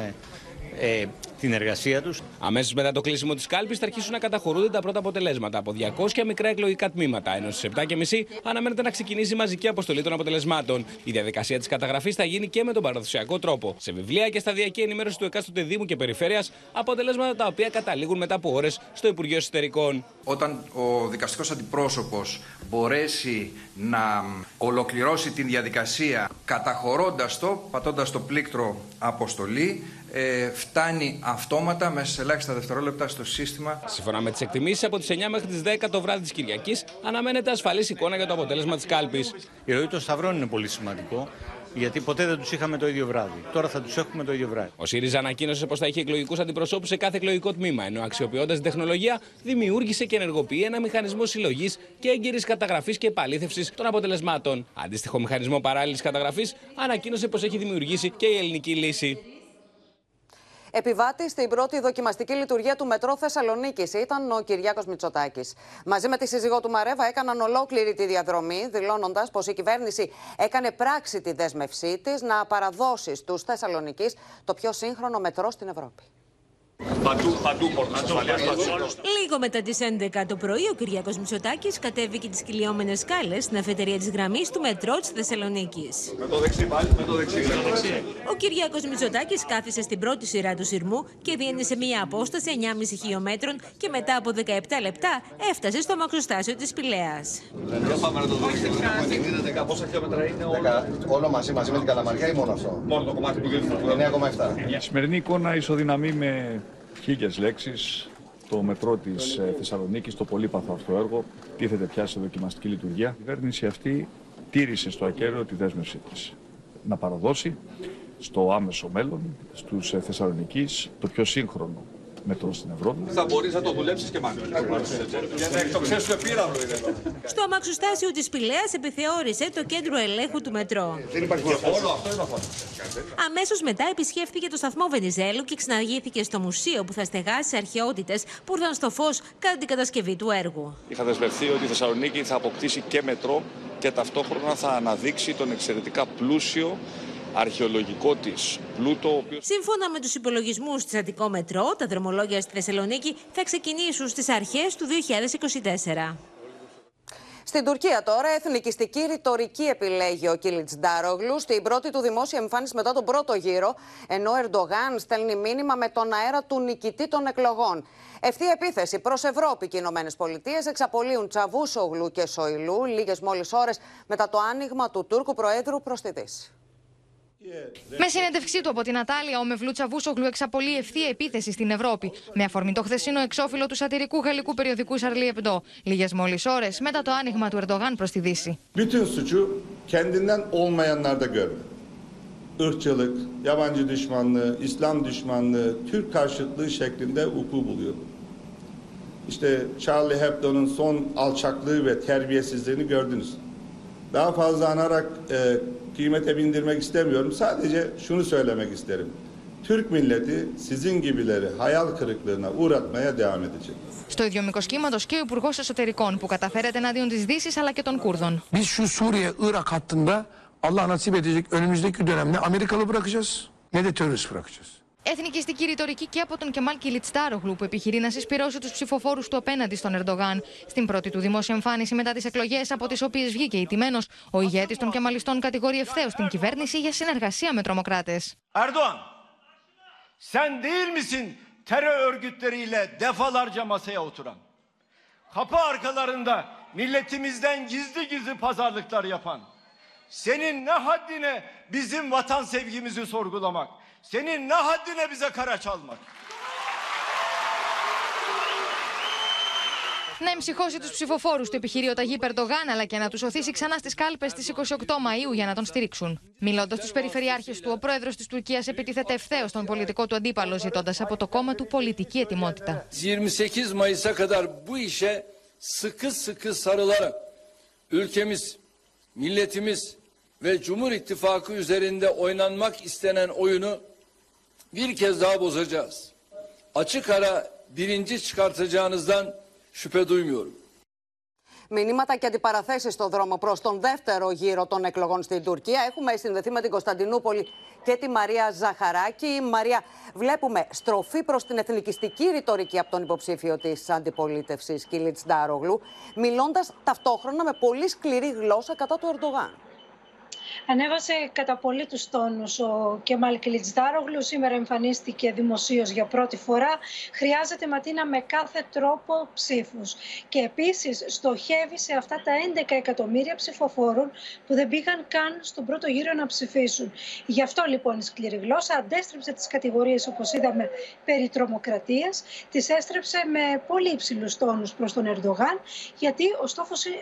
Speaker 32: ε, την εργασία τους.
Speaker 31: Αμέσως μετά το κλείσιμο της κάλπης θα αρχίσουν να καταχωρούνται τα πρώτα αποτελέσματα από 200 μικρά εκλογικά τμήματα. Ενώ στις 7.30 αναμένεται να ξεκινήσει η μαζική αποστολή των αποτελεσμάτων. Η διαδικασία της καταγραφής θα γίνει και με τον παραδοσιακό τρόπο. Σε βιβλία και σταδιακή ενημέρωση του εκάστοτε Δήμου και Περιφέρειας, αποτελέσματα τα οποία καταλήγουν μετά από ώρες στο Υπουργείο Εσωτερικών.
Speaker 30: Όταν ο δικαστικός αντιπρόσωπος μπορέσει να ολοκληρώσει την διαδικασία καταχωρώντας το, πατώντας το πλήκτρο αποστολή, ε, φτάνει αυτόματα μέσα σε ελάχιστα δευτερόλεπτα στο σύστημα.
Speaker 31: Σύμφωνα με τις εκτιμήσεις, από τις 9 μέχρι τις 10 το βράδυ της Κυριακής αναμένεται ασφαλής εικόνα για το αποτέλεσμα της κάλπης.
Speaker 32: Η ροή των σταυρών είναι πολύ σημαντικό. Γιατί ποτέ δεν τους είχαμε το ίδιο βράδυ. Τώρα θα τους έχουμε το ίδιο βράδυ.
Speaker 31: Ο ΣΥΡΙΖΑ ανακοίνωσε πως θα έχει εκλογικούς αντιπροσώπους σε κάθε εκλογικό τμήμα, ενώ αξιοποιώντας την τεχνολογία δημιούργησε και ενεργοποιεί ένα μηχανισμό συλλογής και έγκυρης καταγραφής και επαλήθευσης των αποτελεσμάτων. Αντίστοιχο μηχανισμό παράλληλης καταγραφής ανακοίνωσε πως έχει δημιουργήσει και η ελληνική λύση.
Speaker 2: Επιβάτη στην πρώτη δοκιμαστική λειτουργία του μετρό Θεσσαλονίκης ήταν ο Κυριάκος Μητσοτάκης. Μαζί με τη σύζυγό του Μαρέβα έκαναν ολόκληρη τη διαδρομή, δηλώνοντας πως η κυβέρνηση έκανε πράξη τη δέσμευσή της να παραδώσει στους Θεσσαλονίκης το πιο σύγχρονο μετρό στην Ευρώπη.
Speaker 33: Παντού, παντού,
Speaker 34: Λίγο μετά τις 11 το πρωί, ο Κυριακός Μητσοτάκης κατέβηκε τις κυλιόμενες σκάλες στην αφετηρία της γραμμής του μετρό της Θεσσαλονίκης.
Speaker 33: Με το δεξί, πάλι, με το δεξί.
Speaker 34: Ο Κυριακός Μητσοτάκης κάθισε στην πρώτη σειρά του σειρμού και διένυσε μια απόσταση 9,5 χιλιόμετρων και μετά από 17 λεπτά έφτασε στο μαξοστάσιο της Πηλαία.
Speaker 33: Για πάμε να το δούμε. Πόσα χιλιόμετρα είναι
Speaker 35: όλο μαζί, μαζί με την Καλαμαριά ή μόνο αυτό;
Speaker 33: Μόνο το κομμάτι που γίνεται.
Speaker 35: 9,7.
Speaker 14: Η σημερινή εικόνα ισοδυναμεί με χίλιες λέξεις το μετρό της Θεσσαλονίκης, το πολύπαθο αυτό έργο, τίθεται πια σε δοκιμαστική λειτουργία. Η κυβέρνηση αυτή τήρησε στο ακέραιο τη δέσμευσή της να παραδώσει στο άμεσο μέλλον στους Θεσσαλονίκης το πιο σύγχρονο
Speaker 36: μετρό στην Ευρώπη.
Speaker 33: Θα μπορείς να το δουλέψεις και μάλλον. Για να εκτοξεύσουμε πύραυλο είναι εδώ.
Speaker 34: Στο αμαξοστάσιο της Πηλαία επιθεώρησε το κέντρο ελέγχου του μετρό.
Speaker 33: Δεν υπάρχει Όλο αυτό είναι
Speaker 34: Αμέσως μετά επισκέφθηκε το σταθμό Βενιζέλου και ξαναγήθηκε στο μουσείο που θα στεγάσει αρχαιότητες που ήρθαν στο φως κατά την κατασκευή του έργου.
Speaker 37: Είχα δεσμευθεί ότι η Θεσσαλονίκη θα αποκτήσει και μετρό και ταυτόχρονα θα αναδείξει τον εξαιρετικά πλούσιο αρχαιολογικό της πλούτο.
Speaker 34: Σύμφωνα με τους υπολογισμούς της Αττικό Μετρό, τα δρομολόγια στη Θεσσαλονίκη θα ξεκινήσουν στις αρχές του 2024.
Speaker 2: Στην Τουρκία τώρα, εθνικιστική ρητορική επιλέγει ο Κίλιτς Ντάρογλου στην πρώτη του δημόσια εμφάνιση μετά τον πρώτο γύρο, ενώ ο Ερντογάν στέλνει μήνυμα με τον αέρα του νικητή των εκλογών. Ευθύ επίθεση προς Ευρώπη και οι Ηνωμένες Πολιτείες εξαπολύουν Τσαβούσογλου και Σοηλού λίγες μόλις ώρες μετά το άνοιγμα του Τούρκου Προέδρου προς τη Δύση.
Speaker 27: Με συνέντευξή του από την Ατάλια, ο Μευλούτσα Βούσογλου εξαπολύει ευθεία επίθεση στην Ευρώπη, με αφορμή το χθεσινό εξώφυλλο του σατυρικού γαλλικού περιοδικού Σαρλί Εμπντό, λίγες μόλις ώρες μετά το άνοιγμα του Ερντογάν προς τη Δύση.
Speaker 38: Bütün suçu kendinden olmayanlarda görür. Irkçılık, yabancı düşmanlığı, İslam düşmanlığı, Türk karşıtlığı şeklinde vuku buluyor. İşte Charlie Hebdo'nun son alçaklığı ve terbiyesizliğini gördünüz. Daha fazla anarak e, kıymete bindirmek istemiyorum. Sadece şunu söylemek isterim. Türk milleti sizin gibileri hayal kırıklığına uğratmaya devam edecek.
Speaker 27: Στο ίδιο μήκο κύματο και ο Υπουργό Εσωτερικών που καταφέρεται εναντίον τη Δύση αλλά και των Κούρδων.
Speaker 39: Biz şu Suriye-Irak hattında Allah nasip edecek önümüzdeki dönemde Amerikalı bırakacağız ne de terörist bırakacağız.
Speaker 27: Εθνικιστική ρητορική και από τον Κεμάλ Κιλιτστάρογλου που επιχειρεί να συσπηρώσει τους ψηφοφόρους του απέναντι στον Ερντογάν. Στην πρώτη του δημόσια εμφάνιση μετά τις eklογέ από τις οποίες βγήκε ηττημένος, ο ηγέτης των Κεμαλιστών κατηγορεί ευθέως την κυβέρνηση για συνεργασία με τρομοκράτες.
Speaker 40: Erdoğan, sen değil misin terör örgütleriyle defalarca masaya oturan? Kapı arkalarında milletimizden gizli gizli pazarlıklar yapan? Senin ne haddine bizim vatan sevgimizi sorgulamak? Senin ne haddine bize kara çalmak?
Speaker 27: Να εμψυχώσει τους ψηφοφόρους του επιχειρεί ο Ταγί Περντογάν, αλλά και να τους οθήσει ξανά στις κάλπες στις 28 Μαου για να τον στηρίξουν. Μιλώντας στους περιφερειάρχες του, ο πρόεδρος της Τουρκίας επιτίθεται ευθέως στον πολιτικό του αντίπαλο, ζητώντας από το κόμμα του πολιτική ετοιμότητα.
Speaker 41: 28 Mayıs'a kadar bu işe sıkı sıkı sarılarak ülkemiz, milletimiz ve Cumhur İttifakı üzerinde oynanmak istenen oyunu bir kez daha bozacağız. Açık ara birinci çıkartacağınızdan şüphe duymuyorum.
Speaker 2: Μηνύματα και αντιπαραθέσεις στο δρόμο προς τον δεύτερο γύρο των εκλογών στην Τουρκία. Έχουμε συνδεθεί με την Κωνσταντινούπολη και τη Μαρία Ζαχαράκη. Μαρία, βλέπουμε στροφή προς την εθνικιστική ρητορική από τον υποψήφιο της αντιπολίτευσης, Κίλιτ Ντάρογλου, μιλώντας ταυτόχρονα με πολύ σκληρή γλώσσα κατά του Ερντογάν.
Speaker 42: Ανέβασε κατά πολύ τους τόνους ο Κεμάλ Κιλιτζδάρογλου. Σήμερα εμφανίστηκε δημοσίως για πρώτη φορά. Χρειάζεται Ματίνα με κάθε τρόπο ψήφους. Και επίσης στοχεύει σε αυτά τα 11 εκατομμύρια ψηφοφόρων που δεν πήγαν καν στον πρώτο γύρο να ψηφίσουν. Γι' αυτό λοιπόν η σκληρή γλώσσα αντέστρεψε τις κατηγορίες, όπως είδαμε, περί τρομοκρατίας. Τις έστρεψε με πολύ υψηλούς τόνους προς τον Ερντογάν, γιατί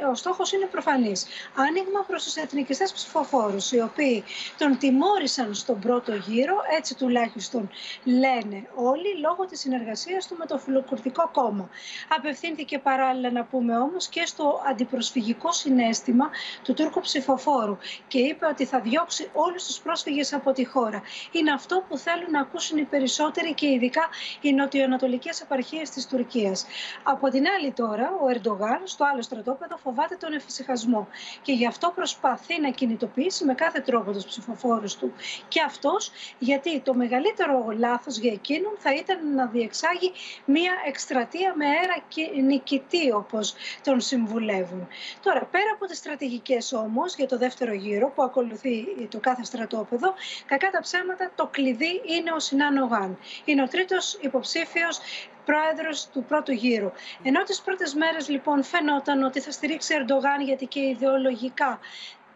Speaker 42: ο στόχος είναι προφανής. Άνοιγμα προς τους εθνικιστές ψηφοφόρου οι οποίοι τον τιμώρησαν στον πρώτο γύρο, έτσι τουλάχιστον λένε όλοι, λόγω της συνεργασίας του με το φιλοκουρδικό κόμμα. Απευθύνθηκε παράλληλα να πούμε όμως και στο αντιπροσφυγικό συνέστημα του Τούρκου ψηφοφόρου και είπε ότι θα διώξει όλους τους πρόσφυγες από τη χώρα. Είναι αυτό που θέλουν να ακούσουν οι περισσότεροι και ειδικά οι νοτιοανατολικές επαρχίες της Τουρκίας. Από την άλλη τώρα, ο Ερντογάν στο άλλο στρατόπεδο φοβάται τον εφησυχασμό και γι' αυτό προσπαθεί να κινητοποιήσει με κάθε τρόπο τους ψηφοφόρους του. Και αυτός γιατί το μεγαλύτερο λάθος για εκείνον θα ήταν να διεξάγει μία εκστρατεία με αέρα νικητή όπως τον συμβουλεύουν. Τώρα πέρα από τις στρατηγικές όμως για το δεύτερο γύρο που ακολουθεί το κάθε στρατόπεδο κακά τα ψέματα το κλειδί είναι ο Σινάν Γάν. Είναι ο τρίτος υποψήφιος πρόεδρος του πρώτου γύρου. Ενώ τις πρώτες μέρες λοιπόν φαινόταν ότι θα στηρίξει Ερντογάν γιατί και ιδεολογικά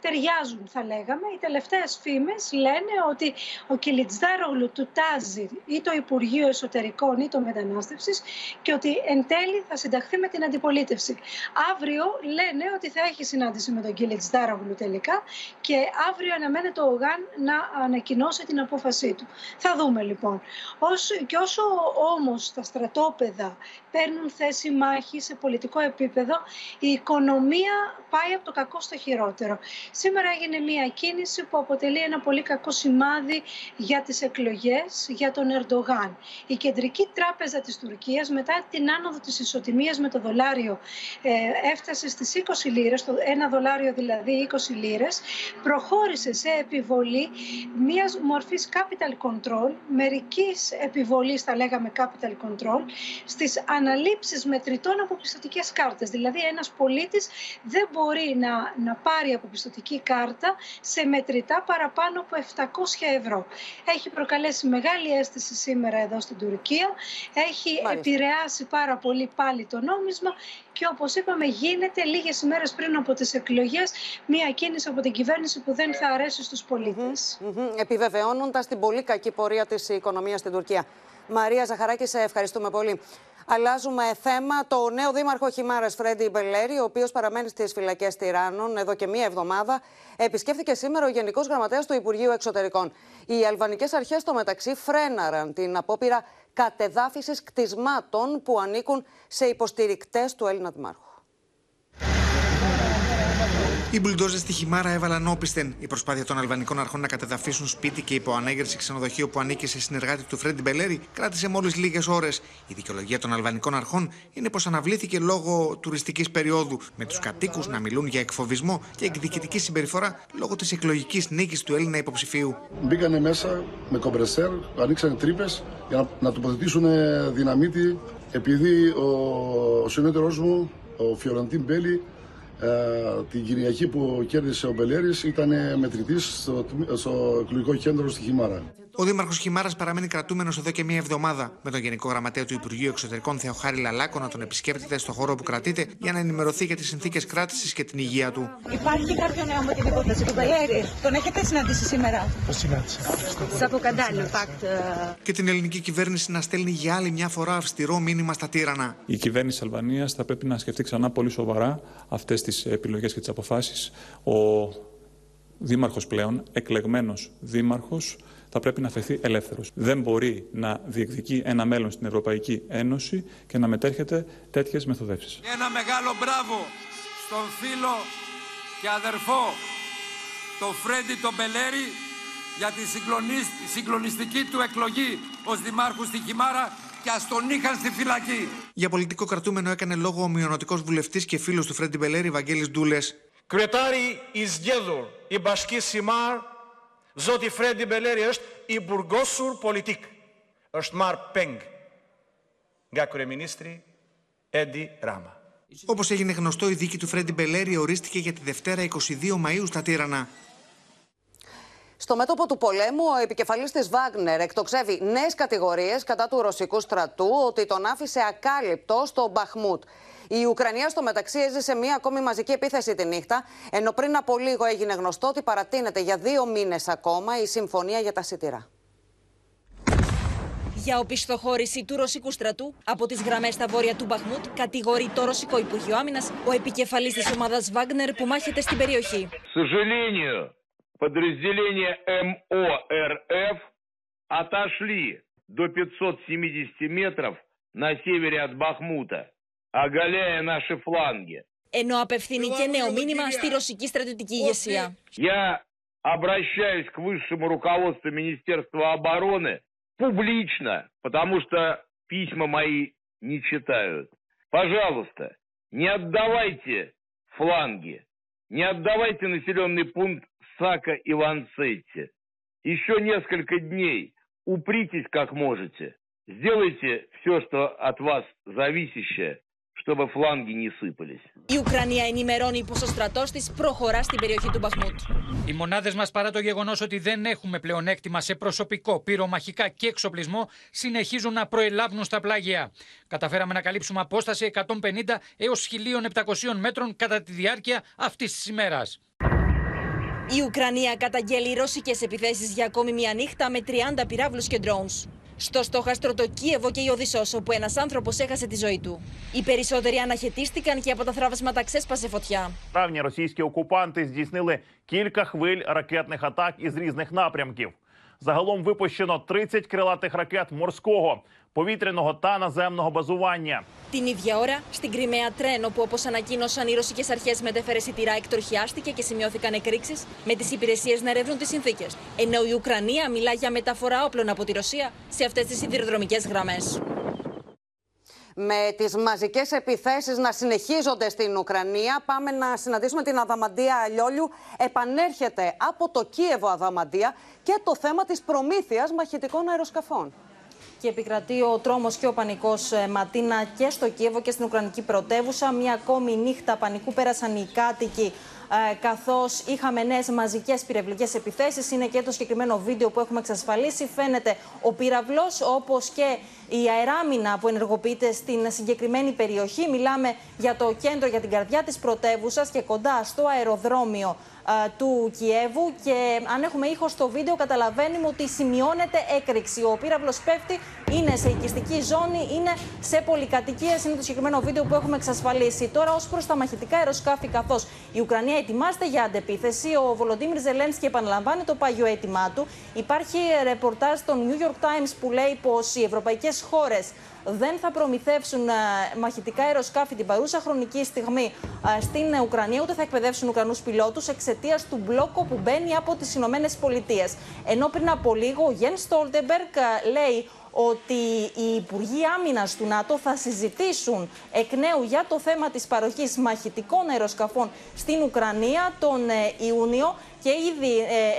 Speaker 42: ταιριάζουν θα λέγαμε. Οι τελευταίες φήμες λένε ότι ο Κιλιτζάρογλου του τάζει ή το Υπουργείο Εσωτερικών ή το Μετανάστευσης και ότι εν τέλει θα συνταχθεί με την αντιπολίτευση. Αύριο λένε ότι θα έχει συνάντηση με τον Κιλιτζάρογλου τελικά και αύριο αναμένεται ο ΓΑΝ να ανακοινώσει την απόφασή του. Θα δούμε λοιπόν. Όσο, και όσο όμως τα στρατόπεδα παίρνουν θέση μάχη σε πολιτικό επίπεδο, η οικονομία πάει από το κακό στο χειρότερο. Σήμερα έγινε μια κίνηση που αποτελεί ένα πολύ κακό σημάδι για τις εκλογές, για τον Ερντογάν. Η Κεντρική Τράπεζα της Τουρκίας μετά την άνοδο της ισοτιμίας με το δολάριο ε, έφτασε στις 20 λίρες, το ένα δολάριο δηλαδή 20 λίρες, προχώρησε σε επιβολή μιας μορφής capital control, μερικής επιβολής θα λέγαμε capital control, στις αναλήψεις μετρητών από πιστοτικές κάρτες. Δηλαδή ένας πολίτης δεν μπορεί να, να πάρει από πιστοτική κάρτα σε μετρητά παραπάνω από 700 ευρώ. Έχει προκαλέσει μεγάλη αίσθηση σήμερα εδώ στην Τουρκία, έχει επηρεάσει πάρα πολύ πάλι το νόμισμα και όπως είπαμε γίνεται λίγες ημέρες πριν από τις εκλογές μια κίνηση από την κυβέρνηση που δεν θα αρέσει στους πολίτες.
Speaker 2: Επιβεβαιώνοντας την πολύ κακή πορεία της οικονομίας στην Τουρκία. Μαρία Ζαχαράκη, σε ευχαριστούμε πολύ. Αλλάζουμε θέμα. Το νέο δήμαρχο Χιμάρας, Φρέντι Μπελέρη, ο οποίος παραμένει στις φυλακές Τυράννων εδώ και μία εβδομάδα, επισκέφθηκε σήμερα ο Γενικός Γραμματέας του Υπουργείου Εξωτερικών. Οι αλβανικές αρχές, στο μεταξύ, φρέναραν την απόπειρα κατεδάφισης κτισμάτων που ανήκουν σε υποστηρικτές του Έλληνα Δημάρχου.
Speaker 43: Οι μπουλντόζες στη Χιμάρα έβαλαν όπισθεν η προσπάθεια των αλβανικών αρχών να κατεδαφίσουν σπίτι και υποανέγερση ξενοδοχείο που ανήκει σε συνεργάτη του Φρέντι Μπελέρη κράτησε μόλις λίγες ώρες. Η δικαιολογία των αλβανικών αρχών είναι πως αναβλήθηκε λόγω τουριστικής περίοδου, με τους κατοίκους να μιλούν για εκφοβισμό και εκδικητική συμπεριφορά λόγω της εκλογικής νίκης του Έλληνα υποψηφίου.
Speaker 44: Μπήκανε μέσα με κομπρεσέρ, ανοίξανε τρύπες για να, να τοποθετήσουν δυναμίτη επειδή ο, ο μου, ο Φιωραντίν Μπέλη, ε, την Κυριακή που κέρδισε ο Μπελέρης ήταν μετρητής στο, στο εκλογικό κέντρο στη Χιμάρα.
Speaker 43: Ο Δήμαρχος Χιμάρας παραμένει κρατούμενος εδώ και μία εβδομάδα, με τον Γενικό Γραμματέα του Υπουργείου Εξωτερικών Θεοχάρη Λαλάκο να τον επισκέπτεται στο χώρο που κρατείται για να ενημερωθεί για τις συνθήκες κράτησης και την υγεία του.
Speaker 45: Υπάρχει κάποιο νέο με την υπόθεση του Μπελέρη. Τον έχετε συναντήσει σήμερα;
Speaker 44: Το συνάντησα.
Speaker 45: Σαν καντάλι,
Speaker 43: Και την ελληνική κυβέρνηση να στέλνει για άλλη μια φορά αυστηρό μήνυμα στα τύρανα.
Speaker 14: Η κυβέρνηση Αλβανίας θα πρέπει να σκεφτεί ξανά πολύ σοβαρά αυτές τις επιλογές και τις αποφάσεις. Ο δήμαρχος πλέον, εκλεγμένος δήμαρχος, θα πρέπει να φεθεί ελεύθερος. Δεν μπορεί να διεκδικεί ένα μέλλον στην Ευρωπαϊκή Ένωση και να μετέρχεται τέτοιες μεθοδεύσεις.
Speaker 15: Ένα μεγάλο μπράβο στον φίλο και αδερφό, τον Φρέντι τον Μπελέρη, για τη συγκλονιστική του εκλογή ως δημάρχου στη Χιμάρα και ας τον είχαν στη φυλακή.
Speaker 43: Για πολιτικό κρατούμενο έκανε λόγο ο μειονοτικός βουλευτής και φίλος του Φρέντι Μπελέρη, Βαγγέλης Ντούλες.
Speaker 46: Κρετάρι εις η Μπασκή Σιμάρ Zoti Fredi Beleri është i burgosur politik. Është marr peng nga kryeministri Edi Rama.
Speaker 43: Όπως έγινε γνωστό, η δίκη του Φρέντι Μπελέρη ορίστηκε για τη Δευτέρα 22 Μαου στα Τύρανα.
Speaker 2: Στο μέτωπο του πολέμου, ο επικεφαλή τη Βάγνερ εκτοξεύει νέες κατηγορίες κατά του ρωσικού στρατού ότι τον άφησε ακάλυπτο στο Μπαχμούτ. Η Ουκρανία στο μεταξύ έζησε μία ακόμη μαζική επίθεση τη νύχτα, ενώ πριν από λίγο έγινε γνωστό ότι παρατείνεται για δύο μήνε ακόμα η συμφωνία για τα σιτηρά.
Speaker 47: Για οπισθοχώρηση του ρωσικού στρατού από τι γραμμέ στα βόρεια του Μπαχμούτ, κατηγορεί το Ρωσικό Υπουργείο Άμυνα ο επικεφαλή τη ομάδα Βάγνερ που μάχεται στην περιοχή.
Speaker 30: подразделения МОРФ отошли до 570 метров на севере от Бахмута. оголяя наши фланги.
Speaker 47: Ενώ απευθύνει και νέο μήνυμα στη ρωσική στρατιωτική.
Speaker 30: Я обращаюсь к высшему руководству Министерства обороны публично, потому что письма мои не читают. Пожалуйста, не отдавайте фланги, не отдавайте населенный пункт Сака и Ланцетти. Еще несколько дней упритесь как можете, сделайте все, что от вас зависящее, чтобы φλάνγκοι не сыпались.
Speaker 47: Η Ουκρανία ενημερώνει πω ο στρατό τη προχωρά στην περιοχή του Μπαχμούτ.
Speaker 48: Οι μονάδε μα, παρά το γεγονό ότι δεν έχουμε πλεονέκτημα σε προσωπικό, πυρομαχικά και εξοπλισμό, συνεχίζουν να προελάβουν στα πλάγια. Καταφέραμε να καλύψουμε απόσταση 150 έω 1700 μέτρων κατά τη διάρκεια αυτή τη ημέρα.
Speaker 49: Η Ουκρανία καταγγέλει ρώσικε επιθέσει για ακόμη μια νύχτα με 30 πυράβλου και drones. Στο στόχαστρο το Κίεβο και η Οδυσσό, όπου ένα άνθρωπο έχασε τη ζωή του. Οι περισσότεροι αναχαιτίστηκαν και από τα θραύσματα ξέσπασε φωτιά.
Speaker 50: Травні російські окупанти здійснили кілька хвиль ракетних атак із різних напрямків. Загалом випущено 30 крилатих ракет морського, повітряного та наземного базування.
Speaker 49: Την ίδια ώρα, στην Κρυμαία τρένο που όπω ανακοίνωσαν οι ρωσικέ αρχέ μετέφερε σιτηρά εκτροχιάστηκε και σημειώθηκαν εκρήξει με τι υπηρεσίε να ερευνούν τι συνθήκε. Ενώ η Ουκρανία μιλά για μεταφορά όπλων από τη Ρωσία σε αυτέ τι σιδηροδρομικέ γραμμέ.
Speaker 2: Με τις μαζικές επιθέσεις να συνεχίζονται στην Ουκρανία, πάμε να συναντήσουμε την Αδαμαντία Αλιόλιου. Επανέρχεται από το Κίεβο Αδαμαντία και το θέμα της προμήθειας μαχητικών αεροσκαφών
Speaker 47: και επικρατεί ο τρόμος και ο πανικός ε, Ματίνα και στο Κίεβο και στην Ουκρανική πρωτεύουσα. Μια ακόμη νύχτα πανικού πέρασαν οι κάτοικοι ε, καθώς είχαμε νέες μαζικές πυραυλικές επιθέσεις. Είναι και το συγκεκριμένο βίντεο που έχουμε εξασφαλίσει. Φαίνεται ο πυραυλός όπως και η αεράμινα που ενεργοποιείται στην συγκεκριμένη περιοχή. Μιλάμε για το κέντρο, για την καρδιά της πρωτεύουσας και κοντά στο αεροδρόμιο του Κιέβου και αν έχουμε ήχος στο βίντεο καταλαβαίνουμε ότι σημειώνεται έκρηξη. Ο πύραυλος πέφτει, είναι σε οικιστική ζώνη, είναι σε πολυκατοικίες, είναι το συγκεκριμένο βίντεο που έχουμε εξασφαλίσει. Τώρα ως προς τα μαχητικά αεροσκάφη καθώς η Ουκρανία ετοιμάζεται για αντεπίθεση, ο Βολοντίμιρ Ζελένσκι επαναλαμβάνει το πάγιο αίτημά του. Υπάρχει ρεπορτάζ στο New York Times που λέει πως οι ευρωπαϊκές χώρες δεν θα προμηθεύσουν ε, μαχητικά αεροσκάφη την παρούσα χρονική στιγμή ε, στην Ουκρανία, ούτε θα εκπαιδεύσουν Ουκρανούς πιλότους εξαιτίας του μπλόκου που μπαίνει από τις Ηνωμένες Πολιτείες. Ενώ πριν από λίγο ο Γεν Στόλτεμπεργκ λέει ότι οι Υπουργοί Άμυνας του ΝΑΤΟ θα συζητήσουν εκ νέου για το θέμα της παροχής μαχητικών αεροσκαφών στην Ουκρανία τον ε, Ιούνιο και ήδη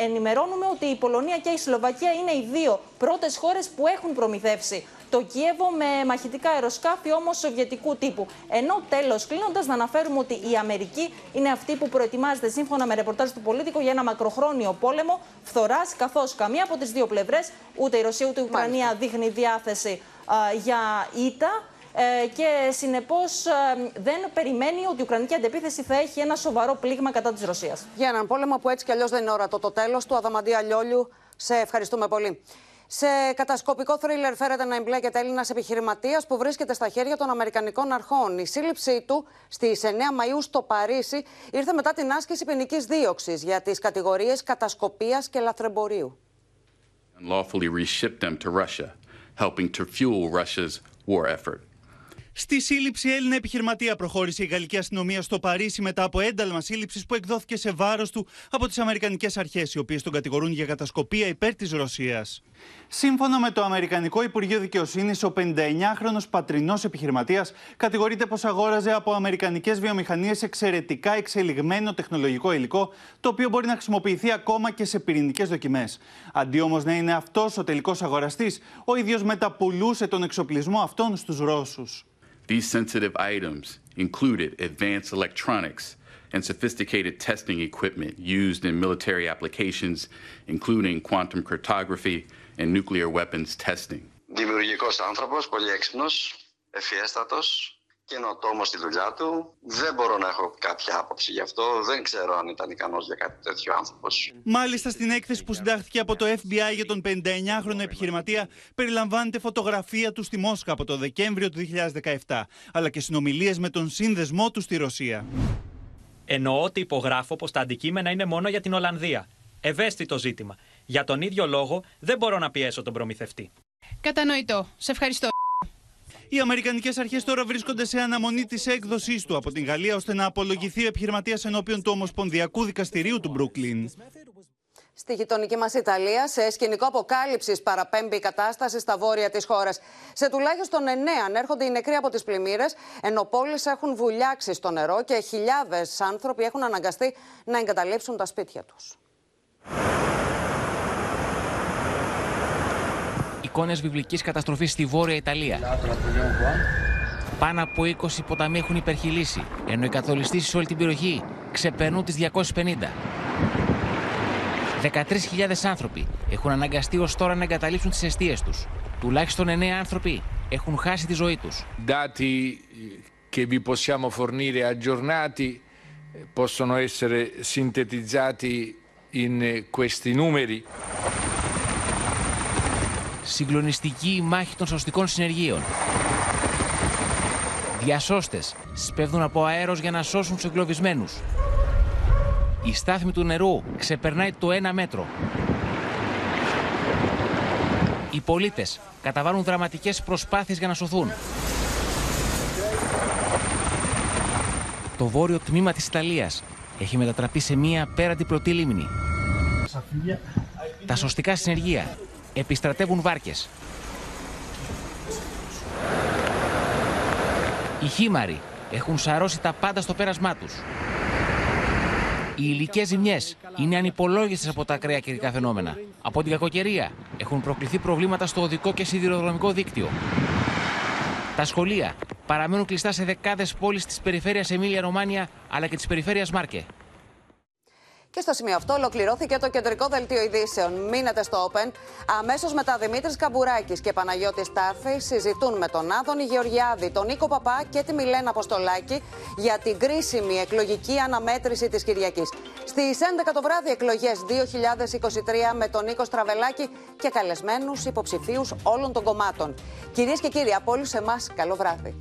Speaker 47: ενημερώνουμε ότι η Πολωνία και η Σλοβακία είναι οι δύο πρώτες χώρες που έχουν προμηθεύσει το Κίεβο με μαχητικά αεροσκάφη όμως σοβιετικού τύπου. Ενώ τέλος, κλείνοντας, να αναφέρουμε ότι η Αμερική είναι αυτή που προετοιμάζεται σύμφωνα με ρεπορτάζ του Πολίτικο για ένα μακροχρόνιο πόλεμο φθοράς, καθώς καμία από τις δύο πλευρές, ούτε η Ρωσία ούτε η Ουκρανία, δείχνει διάθεση για ήττα. Ε, και συνεπώς ε, δεν περιμένει ότι η Ουκρανική αντεπίθεση θα έχει ένα σοβαρό πλήγμα κατά της Ρωσίας.
Speaker 2: Για έναν πόλεμο που έτσι κι αλλιώς δεν είναι όρατο το τέλος του, Αδαμαντία Λιόλιου, σε ευχαριστούμε πολύ. Σε κατασκοπικό θρίλερ φέρεται να εμπλέκεται Έλληνας επιχειρηματίας που βρίσκεται στα χέρια των Αμερικανικών αρχών. Η σύλληψή του στις 9 Μαου στο Παρίσι ήρθε μετά την άσκηση ποινική δίωξης για τις κατηγορίες κατασκοπίας και λαθρεμπορίου.
Speaker 51: Στη σύλληψη Έλληνα επιχειρηματία προχώρησε η γαλλική αστυνομία στο Παρίσι μετά από ένταλμα σύλληψης που εκδόθηκε σε βάρος του από τις Αμερικανικές Αρχές, οι οποίες τον κατηγορούν για κατασκοπία υπέρ της Ρωσίας. Σύμφωνα με το Αμερικανικό Υπουργείο Δικαιοσύνης, ο 59χρονο πατρινός επιχειρηματίας κατηγορείται πως αγόραζε από αμερικανικές βιομηχανίες εξαιρετικά εξελιγμένο τεχνολογικό υλικό, το οποίο μπορεί να χρησιμοποιηθεί ακόμα και σε πυρηνικές δοκιμές. Αντί όμως να είναι αυτός ο τελικός αγοραστής, ο ίδιος μεταπουλούσε τον εξοπλισμό αυτών στους Ρώσους.
Speaker 52: These sensitive items included advanced electronics and sophisticated testing equipment used in military applications, including quantum cryptography and nuclear weapons testing.
Speaker 53: Δημιουργικός άνθρωπος, πολύ έξυπνος, ευφιέστατος, καινοτόμο στη δουλειά του. Δεν μπορώ να έχω κάποια άποψη γι' αυτό. Δεν ξέρω αν ήταν ικανός για κάτι τέτοιο άνθρωπος.
Speaker 51: Μάλιστα, στην έκθεση που συντάχθηκε από το FBI για τον 59χρονο επιχειρηματία, περιλαμβάνεται φωτογραφία του στη Μόσχα από το Δεκέμβριο του 2017, αλλά και συνομιλίες με τον σύνδεσμό του στη Ρωσία.
Speaker 54: Εννοώ ότι υπογράφω πως τα αντικείμενα είναι μόνο για την Ολλανδία. Ευαίσθητο ζήτημα. Για τον ίδιο λόγο δεν μπορώ να πιέσω τον προμηθευτή.
Speaker 55: Κατανοητό. Σε ευχαριστώ.
Speaker 51: Οι Αμερικανικές αρχές τώρα βρίσκονται σε αναμονή της έκδοσής του από την Γαλλία ώστε να απολογηθεί ο επιχειρηματίας ενώπιον του Ομοσπονδιακού Δικαστηρίου του Μπρούκλιν.
Speaker 2: Στη γειτονική μας Ιταλία, σε σκηνικό αποκάλυψης παραπέμπει η κατάσταση στα βόρεια της χώρας. Σε τουλάχιστον 9 ανέρχονται οι νεκροί από τις πλημμύρες, ενώ πόλεις έχουν βουλιάξει στο νερό και χιλιάδες άνθρωποι έχουν αναγκαστεί να εγκαταλείψουν τα σπίτια τους.
Speaker 56: Εικόνες βιβλικής καταστροφής στη Βόρεια Ιταλία. Πάνω από 20 ποταμοί έχουν υπερχειλήσει, ενώ οι καθολιστήσει σε όλη την περιοχή ξεπερνούν τις 250. 13.000 άνθρωποι έχουν αναγκαστεί ως τώρα να εγκαταλείψουν τις αιστείες τους. Τουλάχιστον 9 άνθρωποι έχουν χάσει τη ζωή τους.
Speaker 57: Dati che vi possiamo fornire aggiornati possono essere sintetizzati in questi numeri.
Speaker 56: Συγκλονιστική η μάχη των σωστικών συνεργείων. Διασώστες σπέβδουν από αέρος για να σώσουν τους εγκλωβισμένους. Η στάθμη του νερού ξεπερνάει το ένα μέτρο. Οι πολίτες καταβάλουν δραματικές προσπάθειες για να σωθούν. Το βόρειο τμήμα της Ιταλίας έχει μετατραπεί σε μία απέραντη πλωτή λίμνη. Τα σωστικά συνεργεία επιστρατεύουν βάρκες. Οι χήμαροι έχουν σαρώσει τα πάντα στο πέρασμά τους. Οι υλικέ ζημιές είναι ανυπολόγιστες από τα ακραία καιρικά φαινόμενα. Από την κακοκαιρία έχουν προκληθεί προβλήματα στο οδικό και σιδηροδρομικό δίκτυο. Τα σχολεία παραμένουν κλειστά σε δεκάδες πόλεις της περιφέρειας Εμίλια Ρωμάνια αλλά και της περιφέρειας Μάρκε.
Speaker 2: Και στο σημείο αυτό ολοκληρώθηκε το κεντρικό δελτίο ειδήσεων. Μείνετε στο Open. Αμέσως μετά Δημήτρης Καμπουράκης και Παναγιώτης Τάρφη συζητούν με τον Άδωνη Γεωργιάδη, τον Νίκο Παπά και τη Μιλένα Αποστολάκη για την κρίσιμη εκλογική αναμέτρηση της Κυριακής. Στις 11 το βράδυ, εκλογές 2023 με τον Νίκο Στραβελάκη και καλεσμένους υποψηφίους όλων των κομμάτων. Κυρίες και κύριοι, από όλους εμάς, καλό βράδυ.